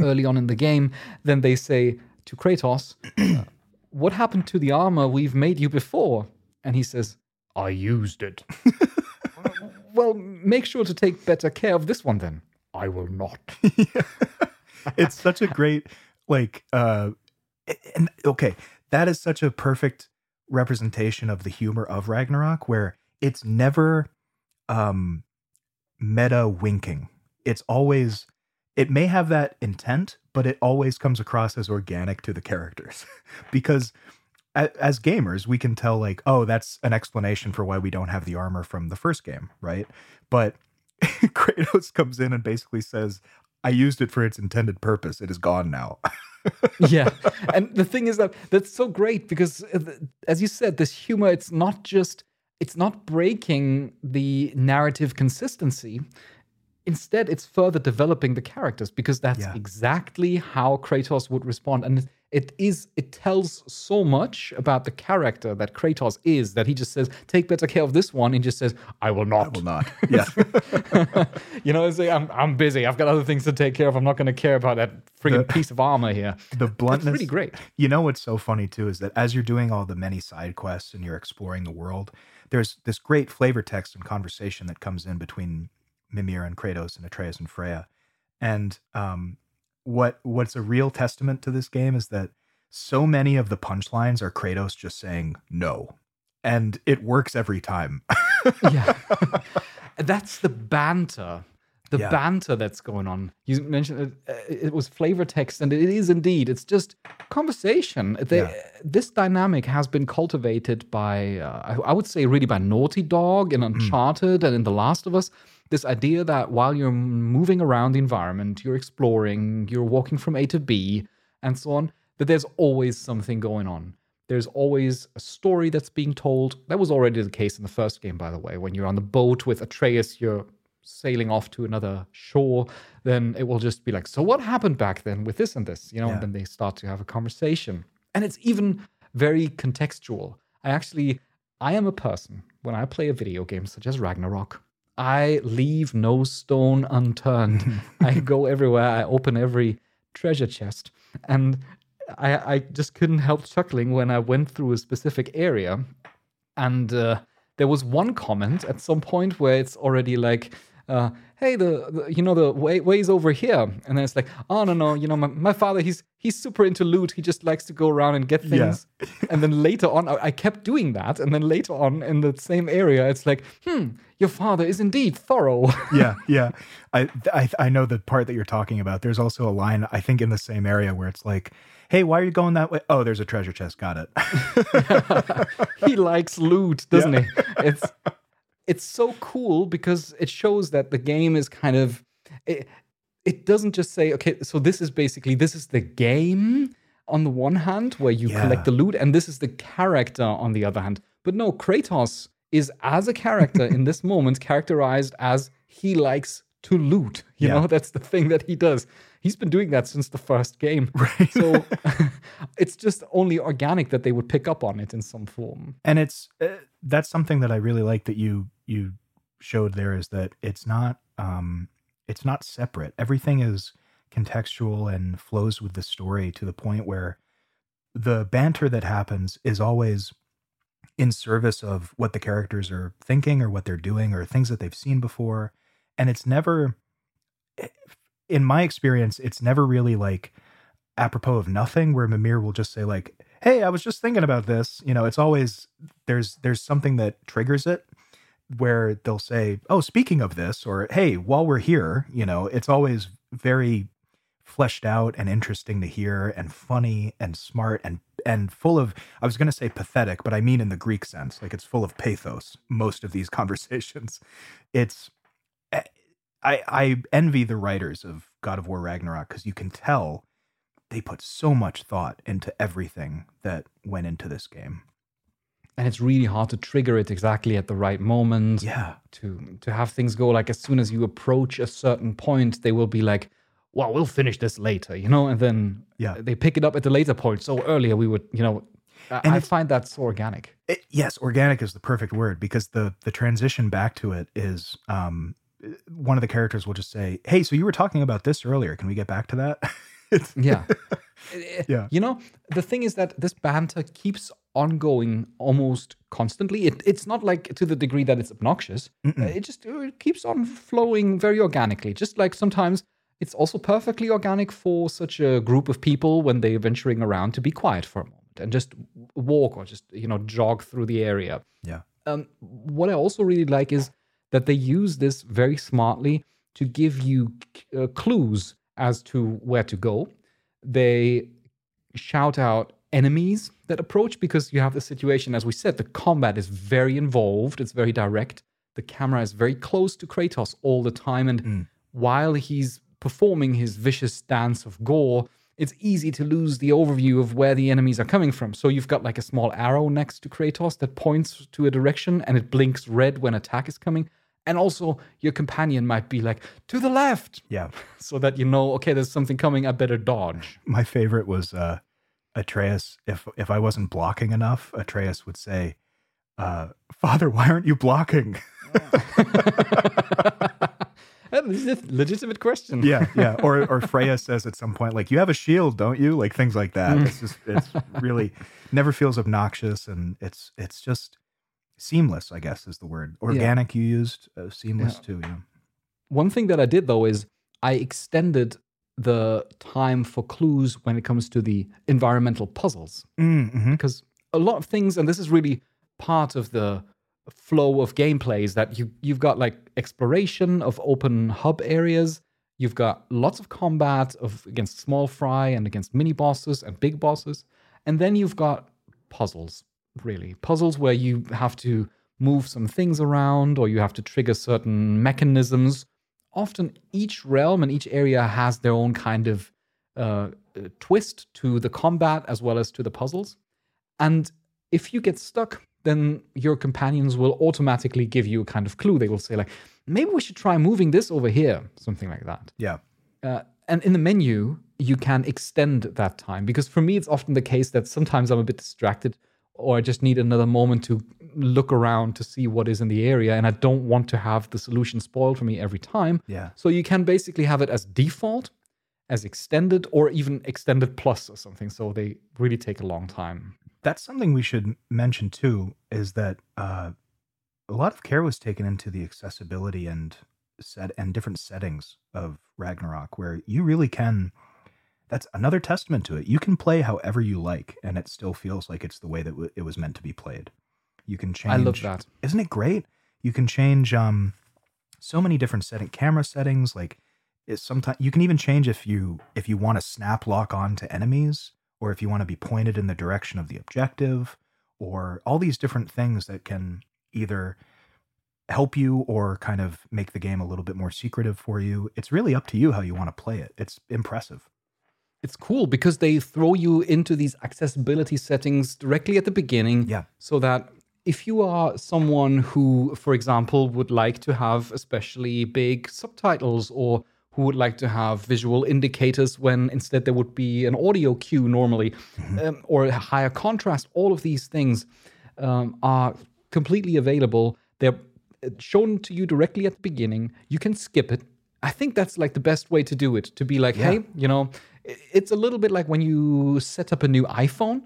S1: early on in the game, then they say to Kratos, (clears throat) what happened to the armor we've made you before? And he says, I used it. (laughs) well, make sure to take better care of this one then. I will not. (laughs)
S2: it's such a great like uh and okay that is such a perfect representation of the humor of ragnarok where it's never um meta winking it's always it may have that intent but it always comes across as organic to the characters (laughs) because as gamers we can tell like oh that's an explanation for why we don't have the armor from the first game right but (laughs) kratos comes in and basically says I used it for its intended purpose. It is gone now. (laughs)
S1: yeah. And the thing is that that's so great because uh, as you said this humor it's not just it's not breaking the narrative consistency. Instead, it's further developing the characters because that's
S2: Yeah.
S1: exactly how Kratos would respond. And it is it tells so much about the character that Kratos is that he just says, take better care of this one, and just says, I will not.
S2: I will not. (laughs) Yeah. (laughs)
S1: you know, like, I'm, I'm busy. I've got other things to take care of. I'm not going to care about that friggin' piece of armor here.
S2: the bluntness.
S1: That's really great.
S2: You know what's so funny too is that as you're doing all the many side quests and you're exploring the world, there's this great flavor text and conversation that comes in between Mimir and Kratos and Atreus and Freya. And um, what what's a real testament to this game is that so many of the punchlines are Kratos just saying no, and it works every time.
S1: yeah. (laughs) That's the banter. The
S2: Yeah.
S1: banter that's going on. You mentioned it, uh, it was flavor text, and it is indeed. It's just conversation. They,
S2: Yeah.
S1: This dynamic has been cultivated by, uh, I, I would say, really by Naughty Dog and Uncharted and in The Last of Us. This idea that while you're moving around the environment, you're exploring, you're walking from A to B, and so on, that there's always something going on. There's always a story that's being told. That was already the case in the first game, by the way. When you're on the boat with Atreus, you're sailing off to another shore, then it will just be like, so what happened back then with this and this, you know?
S2: Yeah.
S1: And then they start to have a conversation, and it's even very contextual. I actually, I am a person when I play a video game such as Ragnarok. I leave no stone unturned. I (laughs) go everywhere. I open every treasure chest, and I, I just couldn't help chuckling when I went through a specific area, and uh, there was one comment at some point where it's already like, uh, "Hey, the, the you know the way way's over here," and then it's like, "Oh no no, you know my, my father he's he's super into loot. He just likes to go around and get
S2: Yeah.
S1: things." and then later on, I, I kept doing that, and then later on in the same area, it's like, "Hmm, your father is indeed thorough."
S2: yeah, yeah. (laughs) I, I I know the part that you're talking about. There's also a line I think in the same area where it's like, "Hey, why are you going that way?" Oh, there's a treasure chest. Got it. (laughs)
S1: he likes loot, doesn't he? It's it's so cool because it shows that the game is kind of it, it doesn't just say okay so this is basically this is the game on the one hand where you
S2: Yeah.
S1: collect the loot and this is the character on the other hand. But no kratos is as a character in this (laughs) moment characterized as he likes to loot. You
S2: Yeah.
S1: know that's the thing that he does. He's been doing that since the first game. (laughs) Right. So (laughs) it's just only organic that they would pick up on it in some form.
S2: And it's uh, that's something that I really like that you you showed there is that it's not um it's not separate. Everything is contextual and flows with the story to the point where the banter that happens is always in service of what the characters are thinking or what they're doing or things that they've seen before and it's never in my experience it's never really like apropos of nothing where Mimir will just say like hey I was just thinking about this you know it's always there's there's something that triggers it where they'll say oh speaking of this or hey while we're here you know it's always very fleshed out and interesting to hear and funny and smart and and full of I was going to say pathetic but I mean in the Greek sense like it's full of pathos most of these (laughs) conversations. It's eh, I I envy the writers of God of War Ragnarok cuz you can tell they put so much thought into everything that went into this game
S1: and it's really hard to trigger it exactly at the right moment
S2: yeah
S1: to to have things go like as soon as you approach a certain point they will be like well we'll finish this later you know and then
S2: Yeah.
S1: they pick it up at the later point so earlier we would you know I-
S2: And
S1: i find that so organic
S2: It, yes, organic is the perfect word because the the transition back to it is um one of the characters will just say, "Hey, so you were talking about this earlier. Can we get back to that?" (laughs) (laughs)
S1: yeah. (laughs)
S2: Yeah.
S1: you know the thing is that this banter keeps ongoing almost constantly. It, it's not like to the degree that it's obnoxious. Uh, it just uh, it keeps on flowing very organically just like sometimes it's also perfectly organic for such a group of people when they're venturing around to be quiet for a moment and just walk or just you know jog through the area.
S2: Yeah.
S1: um, what I also really like is that they use this very smartly to give you uh, clues as to where to go. They shout out enemies that approach because you have the situation, as we said, the combat is very involved, it's very direct. The camera is very close to Kratos all the time. And mm. while he's performing his vicious dance of gore, it's easy to lose the overview of where the enemies are coming from. So you've got like a small arrow next to Kratos that points to a direction and it blinks red when attack is coming. And also, your companion might be like, to the left,
S2: Yeah. (laughs)
S1: so that you know, okay, there's something coming, I better dodge.
S2: My favorite was uh Atreus if if I wasn't blocking enough, Atreus would say, uh, "Father, why aren't you blocking?" (laughs) (laughs)
S1: That is a legitimate question.
S2: yeah, yeah. Or or Freya says at some point like, "You have a shield, don't you?" Like things like that. It's just it's really never feels obnoxious and it's it's just seamless, I guess is the word. Organic you used, uh, seamless too, yeah.
S1: One thing that I did though is I extended the time for clues when it comes to the environmental puzzles.
S2: Mm-hmm.
S1: because a lot of things and this is really part of the flow of gameplay is that you you've got like exploration of open hub areas you've got lots of combat of against small fry and against mini bosses and big bosses and then you've got puzzles really puzzles where you have to move some things around or you have to trigger certain mechanisms often each realm and each area has their own kind of uh, twist to the combat as well as to the puzzles and if you get stuck then your companions will automatically give you a kind of clue. They will say, like, maybe we should try moving this over here, something like that.
S2: Yeah.
S1: Uh, and in the menu, you can extend that time because for me, it's often the case that sometimes I'm a bit distracted or I just need another moment to look around to see what is in the area. And I don't want to have the solution spoiled for me every time.
S2: Yeah.
S1: So you can basically have it as default, as extended, or even extended plus or something. So they really take a long time.
S2: That's something we should mention too is that uh, a lot of care was taken into the accessibility and set and different settings of Ragnarok where you really can that's another testament to it. You can play however you like and it still feels like it's the way that w- it was meant to be played. You can change
S1: I love that.
S2: Isn't it great? You can change um so many different setting camera settings like sometimes you can even change if you if you want to snap lock on to enemies or if you want to be pointed in the direction of the objective or all these different things that can either help you or kind of make the game a little bit more secretive for you. It's really up to you how you want to play it. It's impressive.
S1: It's cool because they throw you into these accessibility settings directly at the beginning.
S2: Yeah.
S1: So that if you are someone who, for example, would like to have especially big subtitles or who would like to have visual indicators when instead there would be an audio cue normally um, or a higher contrast, all of these things um, are completely available. They're uh, shown to you directly at the beginning. You can skip it. I think that's like the best way to do it to be like, hey, you know, it's a little bit like when you set up a new iPhone.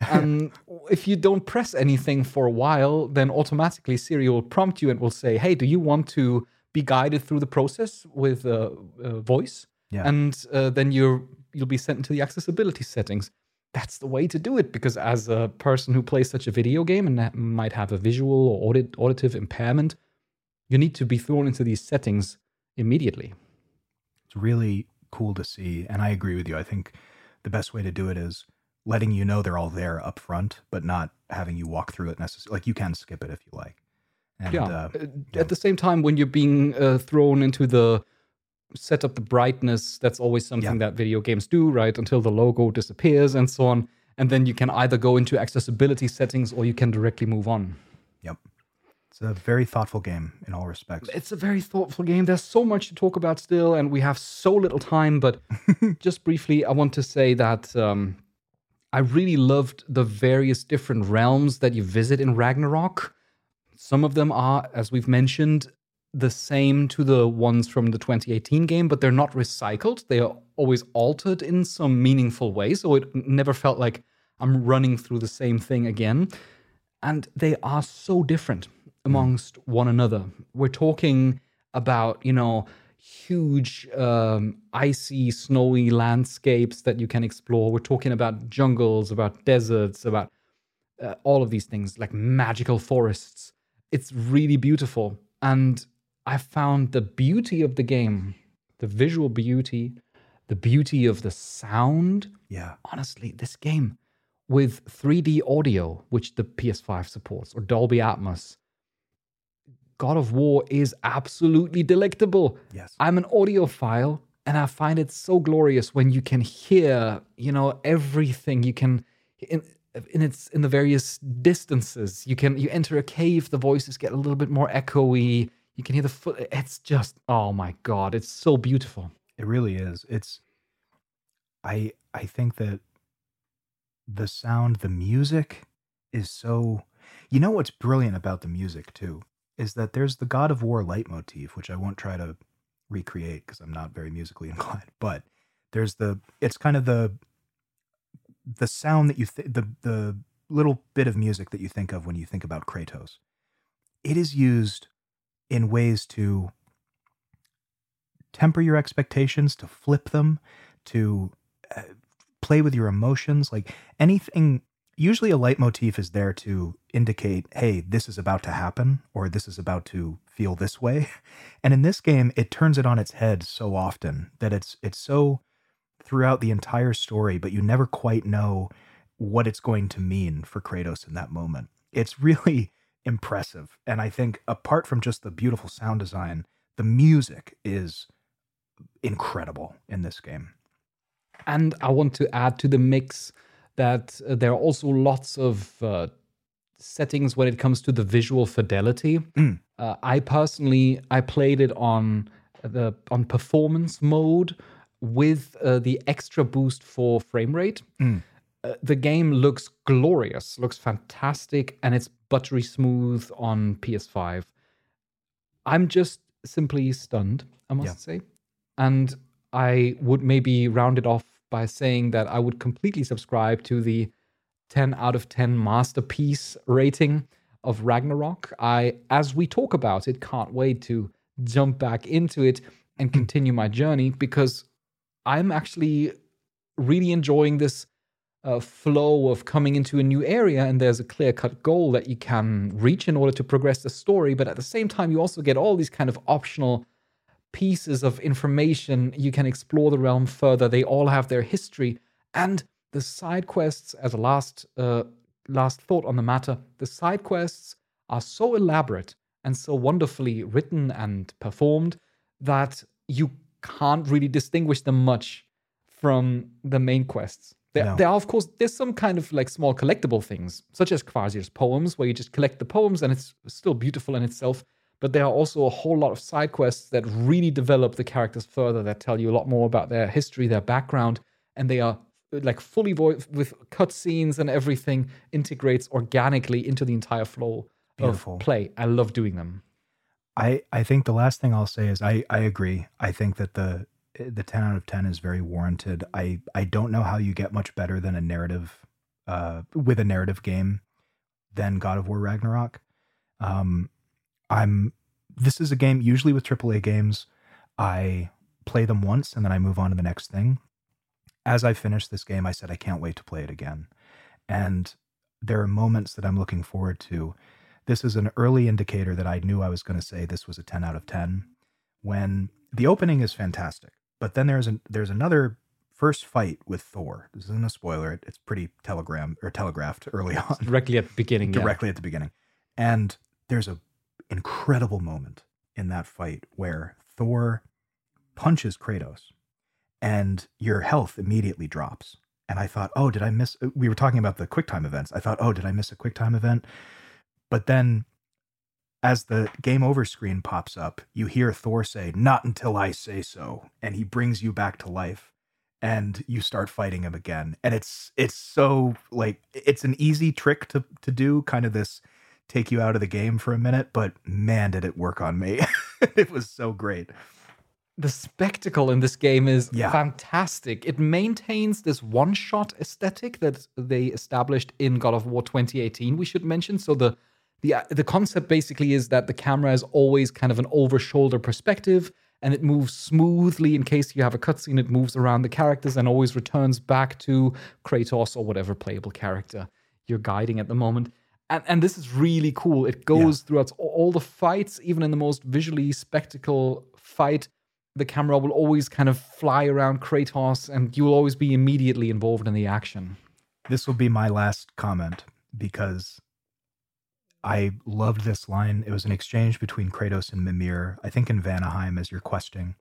S1: And (laughs) if you don't press anything for a while, then automatically Siri will prompt you and will say, hey, do you want to be guided through the process with uh, uh, voice?
S2: Yeah.
S1: And uh, then you're you'll be sent into the accessibility settings. That's the way to do it because as a person who plays such a video game and might have a visual or audit, auditive impairment, you need to be thrown into these settings immediately.
S2: It's really cool to see. And I agree with you. I think the best way to do it is letting you know they're all there up front, but not having you walk through it necessarily. Like you can skip it if you like. And,
S1: yeah.
S2: uh,
S1: Uh, At the same time, when you're being uh, thrown into the set up the brightness, that's always something
S2: Yeah.
S1: that video games do, right? Until the logo disappears and so on. And then you can either go into accessibility settings or you can directly move on.
S2: Yep. It's a very thoughtful game in all respects.
S1: It's a very thoughtful game. There's so much to talk about still, and we have so little time. But (laughs) just briefly, I want to say that um, I really loved the various different realms that you visit in Ragnarok. Some of them are, as we've mentioned, the same to the ones from the 2018 game, but they're not recycled. They are always altered in some meaningful way. So it never felt like I'm running through the same thing again. And they are so different amongst one another. We're talking about, you know, huge um, icy, snowy landscapes that you can explore. We're talking about jungles, about deserts, about uh, all of these things, like magical forests. It's really beautiful. And I found the beauty of the game, the visual beauty, the beauty of the sound.
S2: yeah.
S1: Honestly, this game with 3D audio, which the PS5 supports, or Dolby Atmos, God of War is absolutely delectable.
S2: Yes.
S1: I'm an audiophile and I find it so glorious when you can hear, you know, everything. You can in in its in the various distances. You can you enter a cave, the voices get a little bit more echoey. You can hear the foot. It's just oh my god, it's so beautiful.
S2: It really is. It's I I think that the sound, the music is so you know what's brilliant about the music too is that there's the God of War leitmotif, which I won't try to recreate because I'm not very musically (laughs) inclined, but there's the it's kind of the the sound that you th- the the little bit of music that you think of when you think about Kratos. It is used in ways to temper your expectations, to flip them, to uh, play with your emotions. Like anything, usually a leitmotif is there to indicate, hey, this is about to happen or this is about to feel this way. (laughs) And in this game, it turns it on its head so often that it's it's so throughout the entire story, but you never quite know what it's going to mean for Kratos in that moment. It's (laughs) really impressive. And I think apart from just the beautiful sound design, the music is incredible in this game.
S1: And I want to add to the mix that uh, there are also lots of uh, settings when it comes to the visual fidelity.
S2: Mm.
S1: Uh, I personally I played it on the on performance mode with uh, the extra boost for frame rate.
S2: Mm.
S1: Uh, the game looks glorious, looks fantastic, and it's buttery smooth on PS5. I'm just simply stunned, I must
S2: Yeah.
S1: say. And I would maybe round it off by saying that I would completely subscribe to the 10 out of 10 masterpiece rating of Ragnarok. I, as we talk about it, can't wait to jump back into it and continue my journey because I'm actually really enjoying this uh, flow of coming into a new area and there's a clear cut goal that you can reach in order to progress the story but at the same time you also get all these kind of optional pieces of information you can explore the realm further they all have their history and the side quests as a last uh, last thought on the matter the side quests are so elaborate and so wonderfully written and performed that you can't really distinguish them much from the main quests. There,
S2: No.
S1: there are, of course, there's some kind of like small collectible things, such as Kvasir's poems, where you just collect the poems and it's still beautiful in itself. But there are also a whole lot of side quests that really develop the characters further, that tell you a lot more about their history, their background, and they are like fully vo- with cutscenes and everything integrates organically into the entire flow
S2: Beautiful.
S1: of play. I love doing them.
S2: I, I think the last thing I'll say is I, I agree. I think that the the ten out of ten is very warranted. I, I don't know how you get much better than a narrative uh, with a narrative game than God of War Ragnarok. Um, I'm this is a game usually with AAA games. I play them once and then I move on to the next thing. As I finished this game, I said I can't wait to play it again. And there are moments that I'm looking forward to this is an early indicator that I knew I was going to say this was a 10 out of 10 when the opening is fantastic. But then there's an there's another first fight with Thor. This isn't a spoiler. it- It's pretty telegram or telegraphed early (laughs) on
S1: Directly at the beginning. yeah.
S2: directly at the beginning. And there's a incredible moment in that fight where Thor punches Kratos and your health immediately drops. And I thought, oh, did I miss? We were talking about the QuickTime events. I thought, oh, did I miss a QuickTime event? But then, as the game over screen pops up, you hear Thor say, Not until I say so. And he brings you back to life. And you start fighting him again. And it's it's so like it's an easy trick to to do, kind of this take you out of the game for a minute, but man, did it work on me. (laughs) it was so great.
S1: the spectacle in this game is
S2: Yeah.
S1: fantastic. It maintains this one shot aesthetic that they established in God of War 2018, we should mention. So the the uh, the concept basically is that the camera is always kind of an over shoulder perspective and it moves smoothly in case you have a cutscene it moves around the characters and always returns back to Kratos or whatever playable character you're guiding at the moment. And, and this is really cool. It goes throughout all- all the fights, even in the most visually spectacle fight the camera will always kind of fly around Kratos and you will always be immediately involved in the action.
S2: This will be my last comment because I loved this line. It was an exchange between Kratos and Mimir, I think in Vanaheim as you're questing.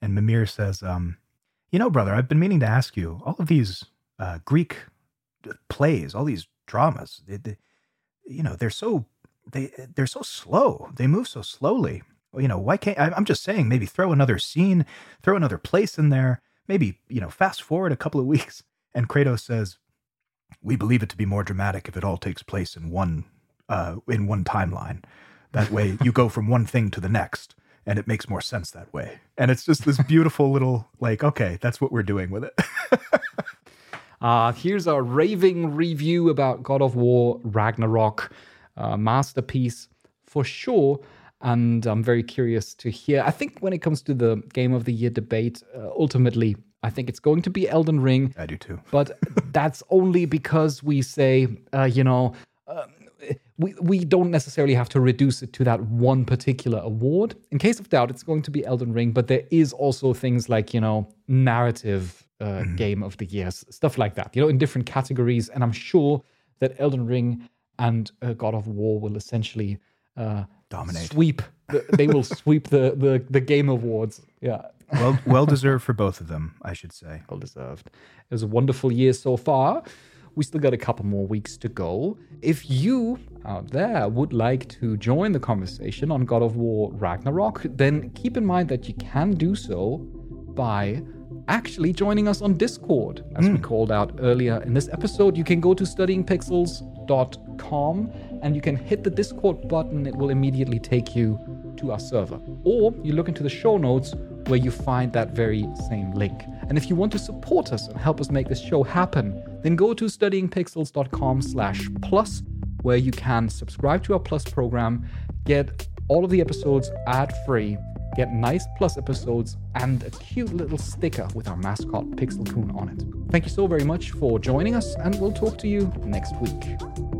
S2: And Mimir says, um, You know, brother, I've been meaning to ask you all of these uh, Greek plays, all these dramas, they, they, you know, they're so. They they're so slow. They move so slowly. You know why can't I- I'm just saying maybe throw another scene, throw another place in there. Maybe you know fast forward a couple of (laughs) weeks. And Kratos says, we believe it to be more dramatic if it all takes place in one uh, in one timeline. That way, (laughs) you go from one thing to the next, and it makes more sense that way. And it's just this beautiful little like, okay, that's what we're doing with it. (laughs)
S1: Uh, here's our raving review about God of War Ragnarok. Uh, masterpiece for sure. And I'm very curious to hear. I think when it comes to the Game of the Year debate, uh, ultimately, I think it's going to be Elden Ring.
S2: I do too.
S1: but that's only because we say, uh, you know, um, we we don't necessarily have to reduce it to that one particular award. In case of doubt, it's going to be Elden Ring, but there is also things like you know narrative uh, game of the years, stuff like that. You know, in different categories, and I'm sure that Elden Ring and uh, God of War will essentially uh,
S2: Dominate.
S1: sweep. The, they will (laughs) sweep the, the the game awards. Yeah.
S2: Well, well (laughs) deserved for both of them, I should say.
S1: well deserved. It was a wonderful year so far. We still got a couple more weeks to go. If you out there would like to join the conversation on God of War Ragnarok, then keep in mind that you can do so by actually joining us on Discord. As we hmm. called out earlier in this episode, you can go to studyingpixels.com and you can hit the Discord button. It will immediately take you to our server. Or you look into the show notes where you find that very same link. And if you want to support us and help us make this show happen, then go to studyingpixels.com slash plus where you can subscribe to our plus program, get all of the episodes ad-free, get nice plus episodes, and a cute little sticker with our mascot Pixel Coon on it. Thank you so very much for joining us, and we'll talk to you next week.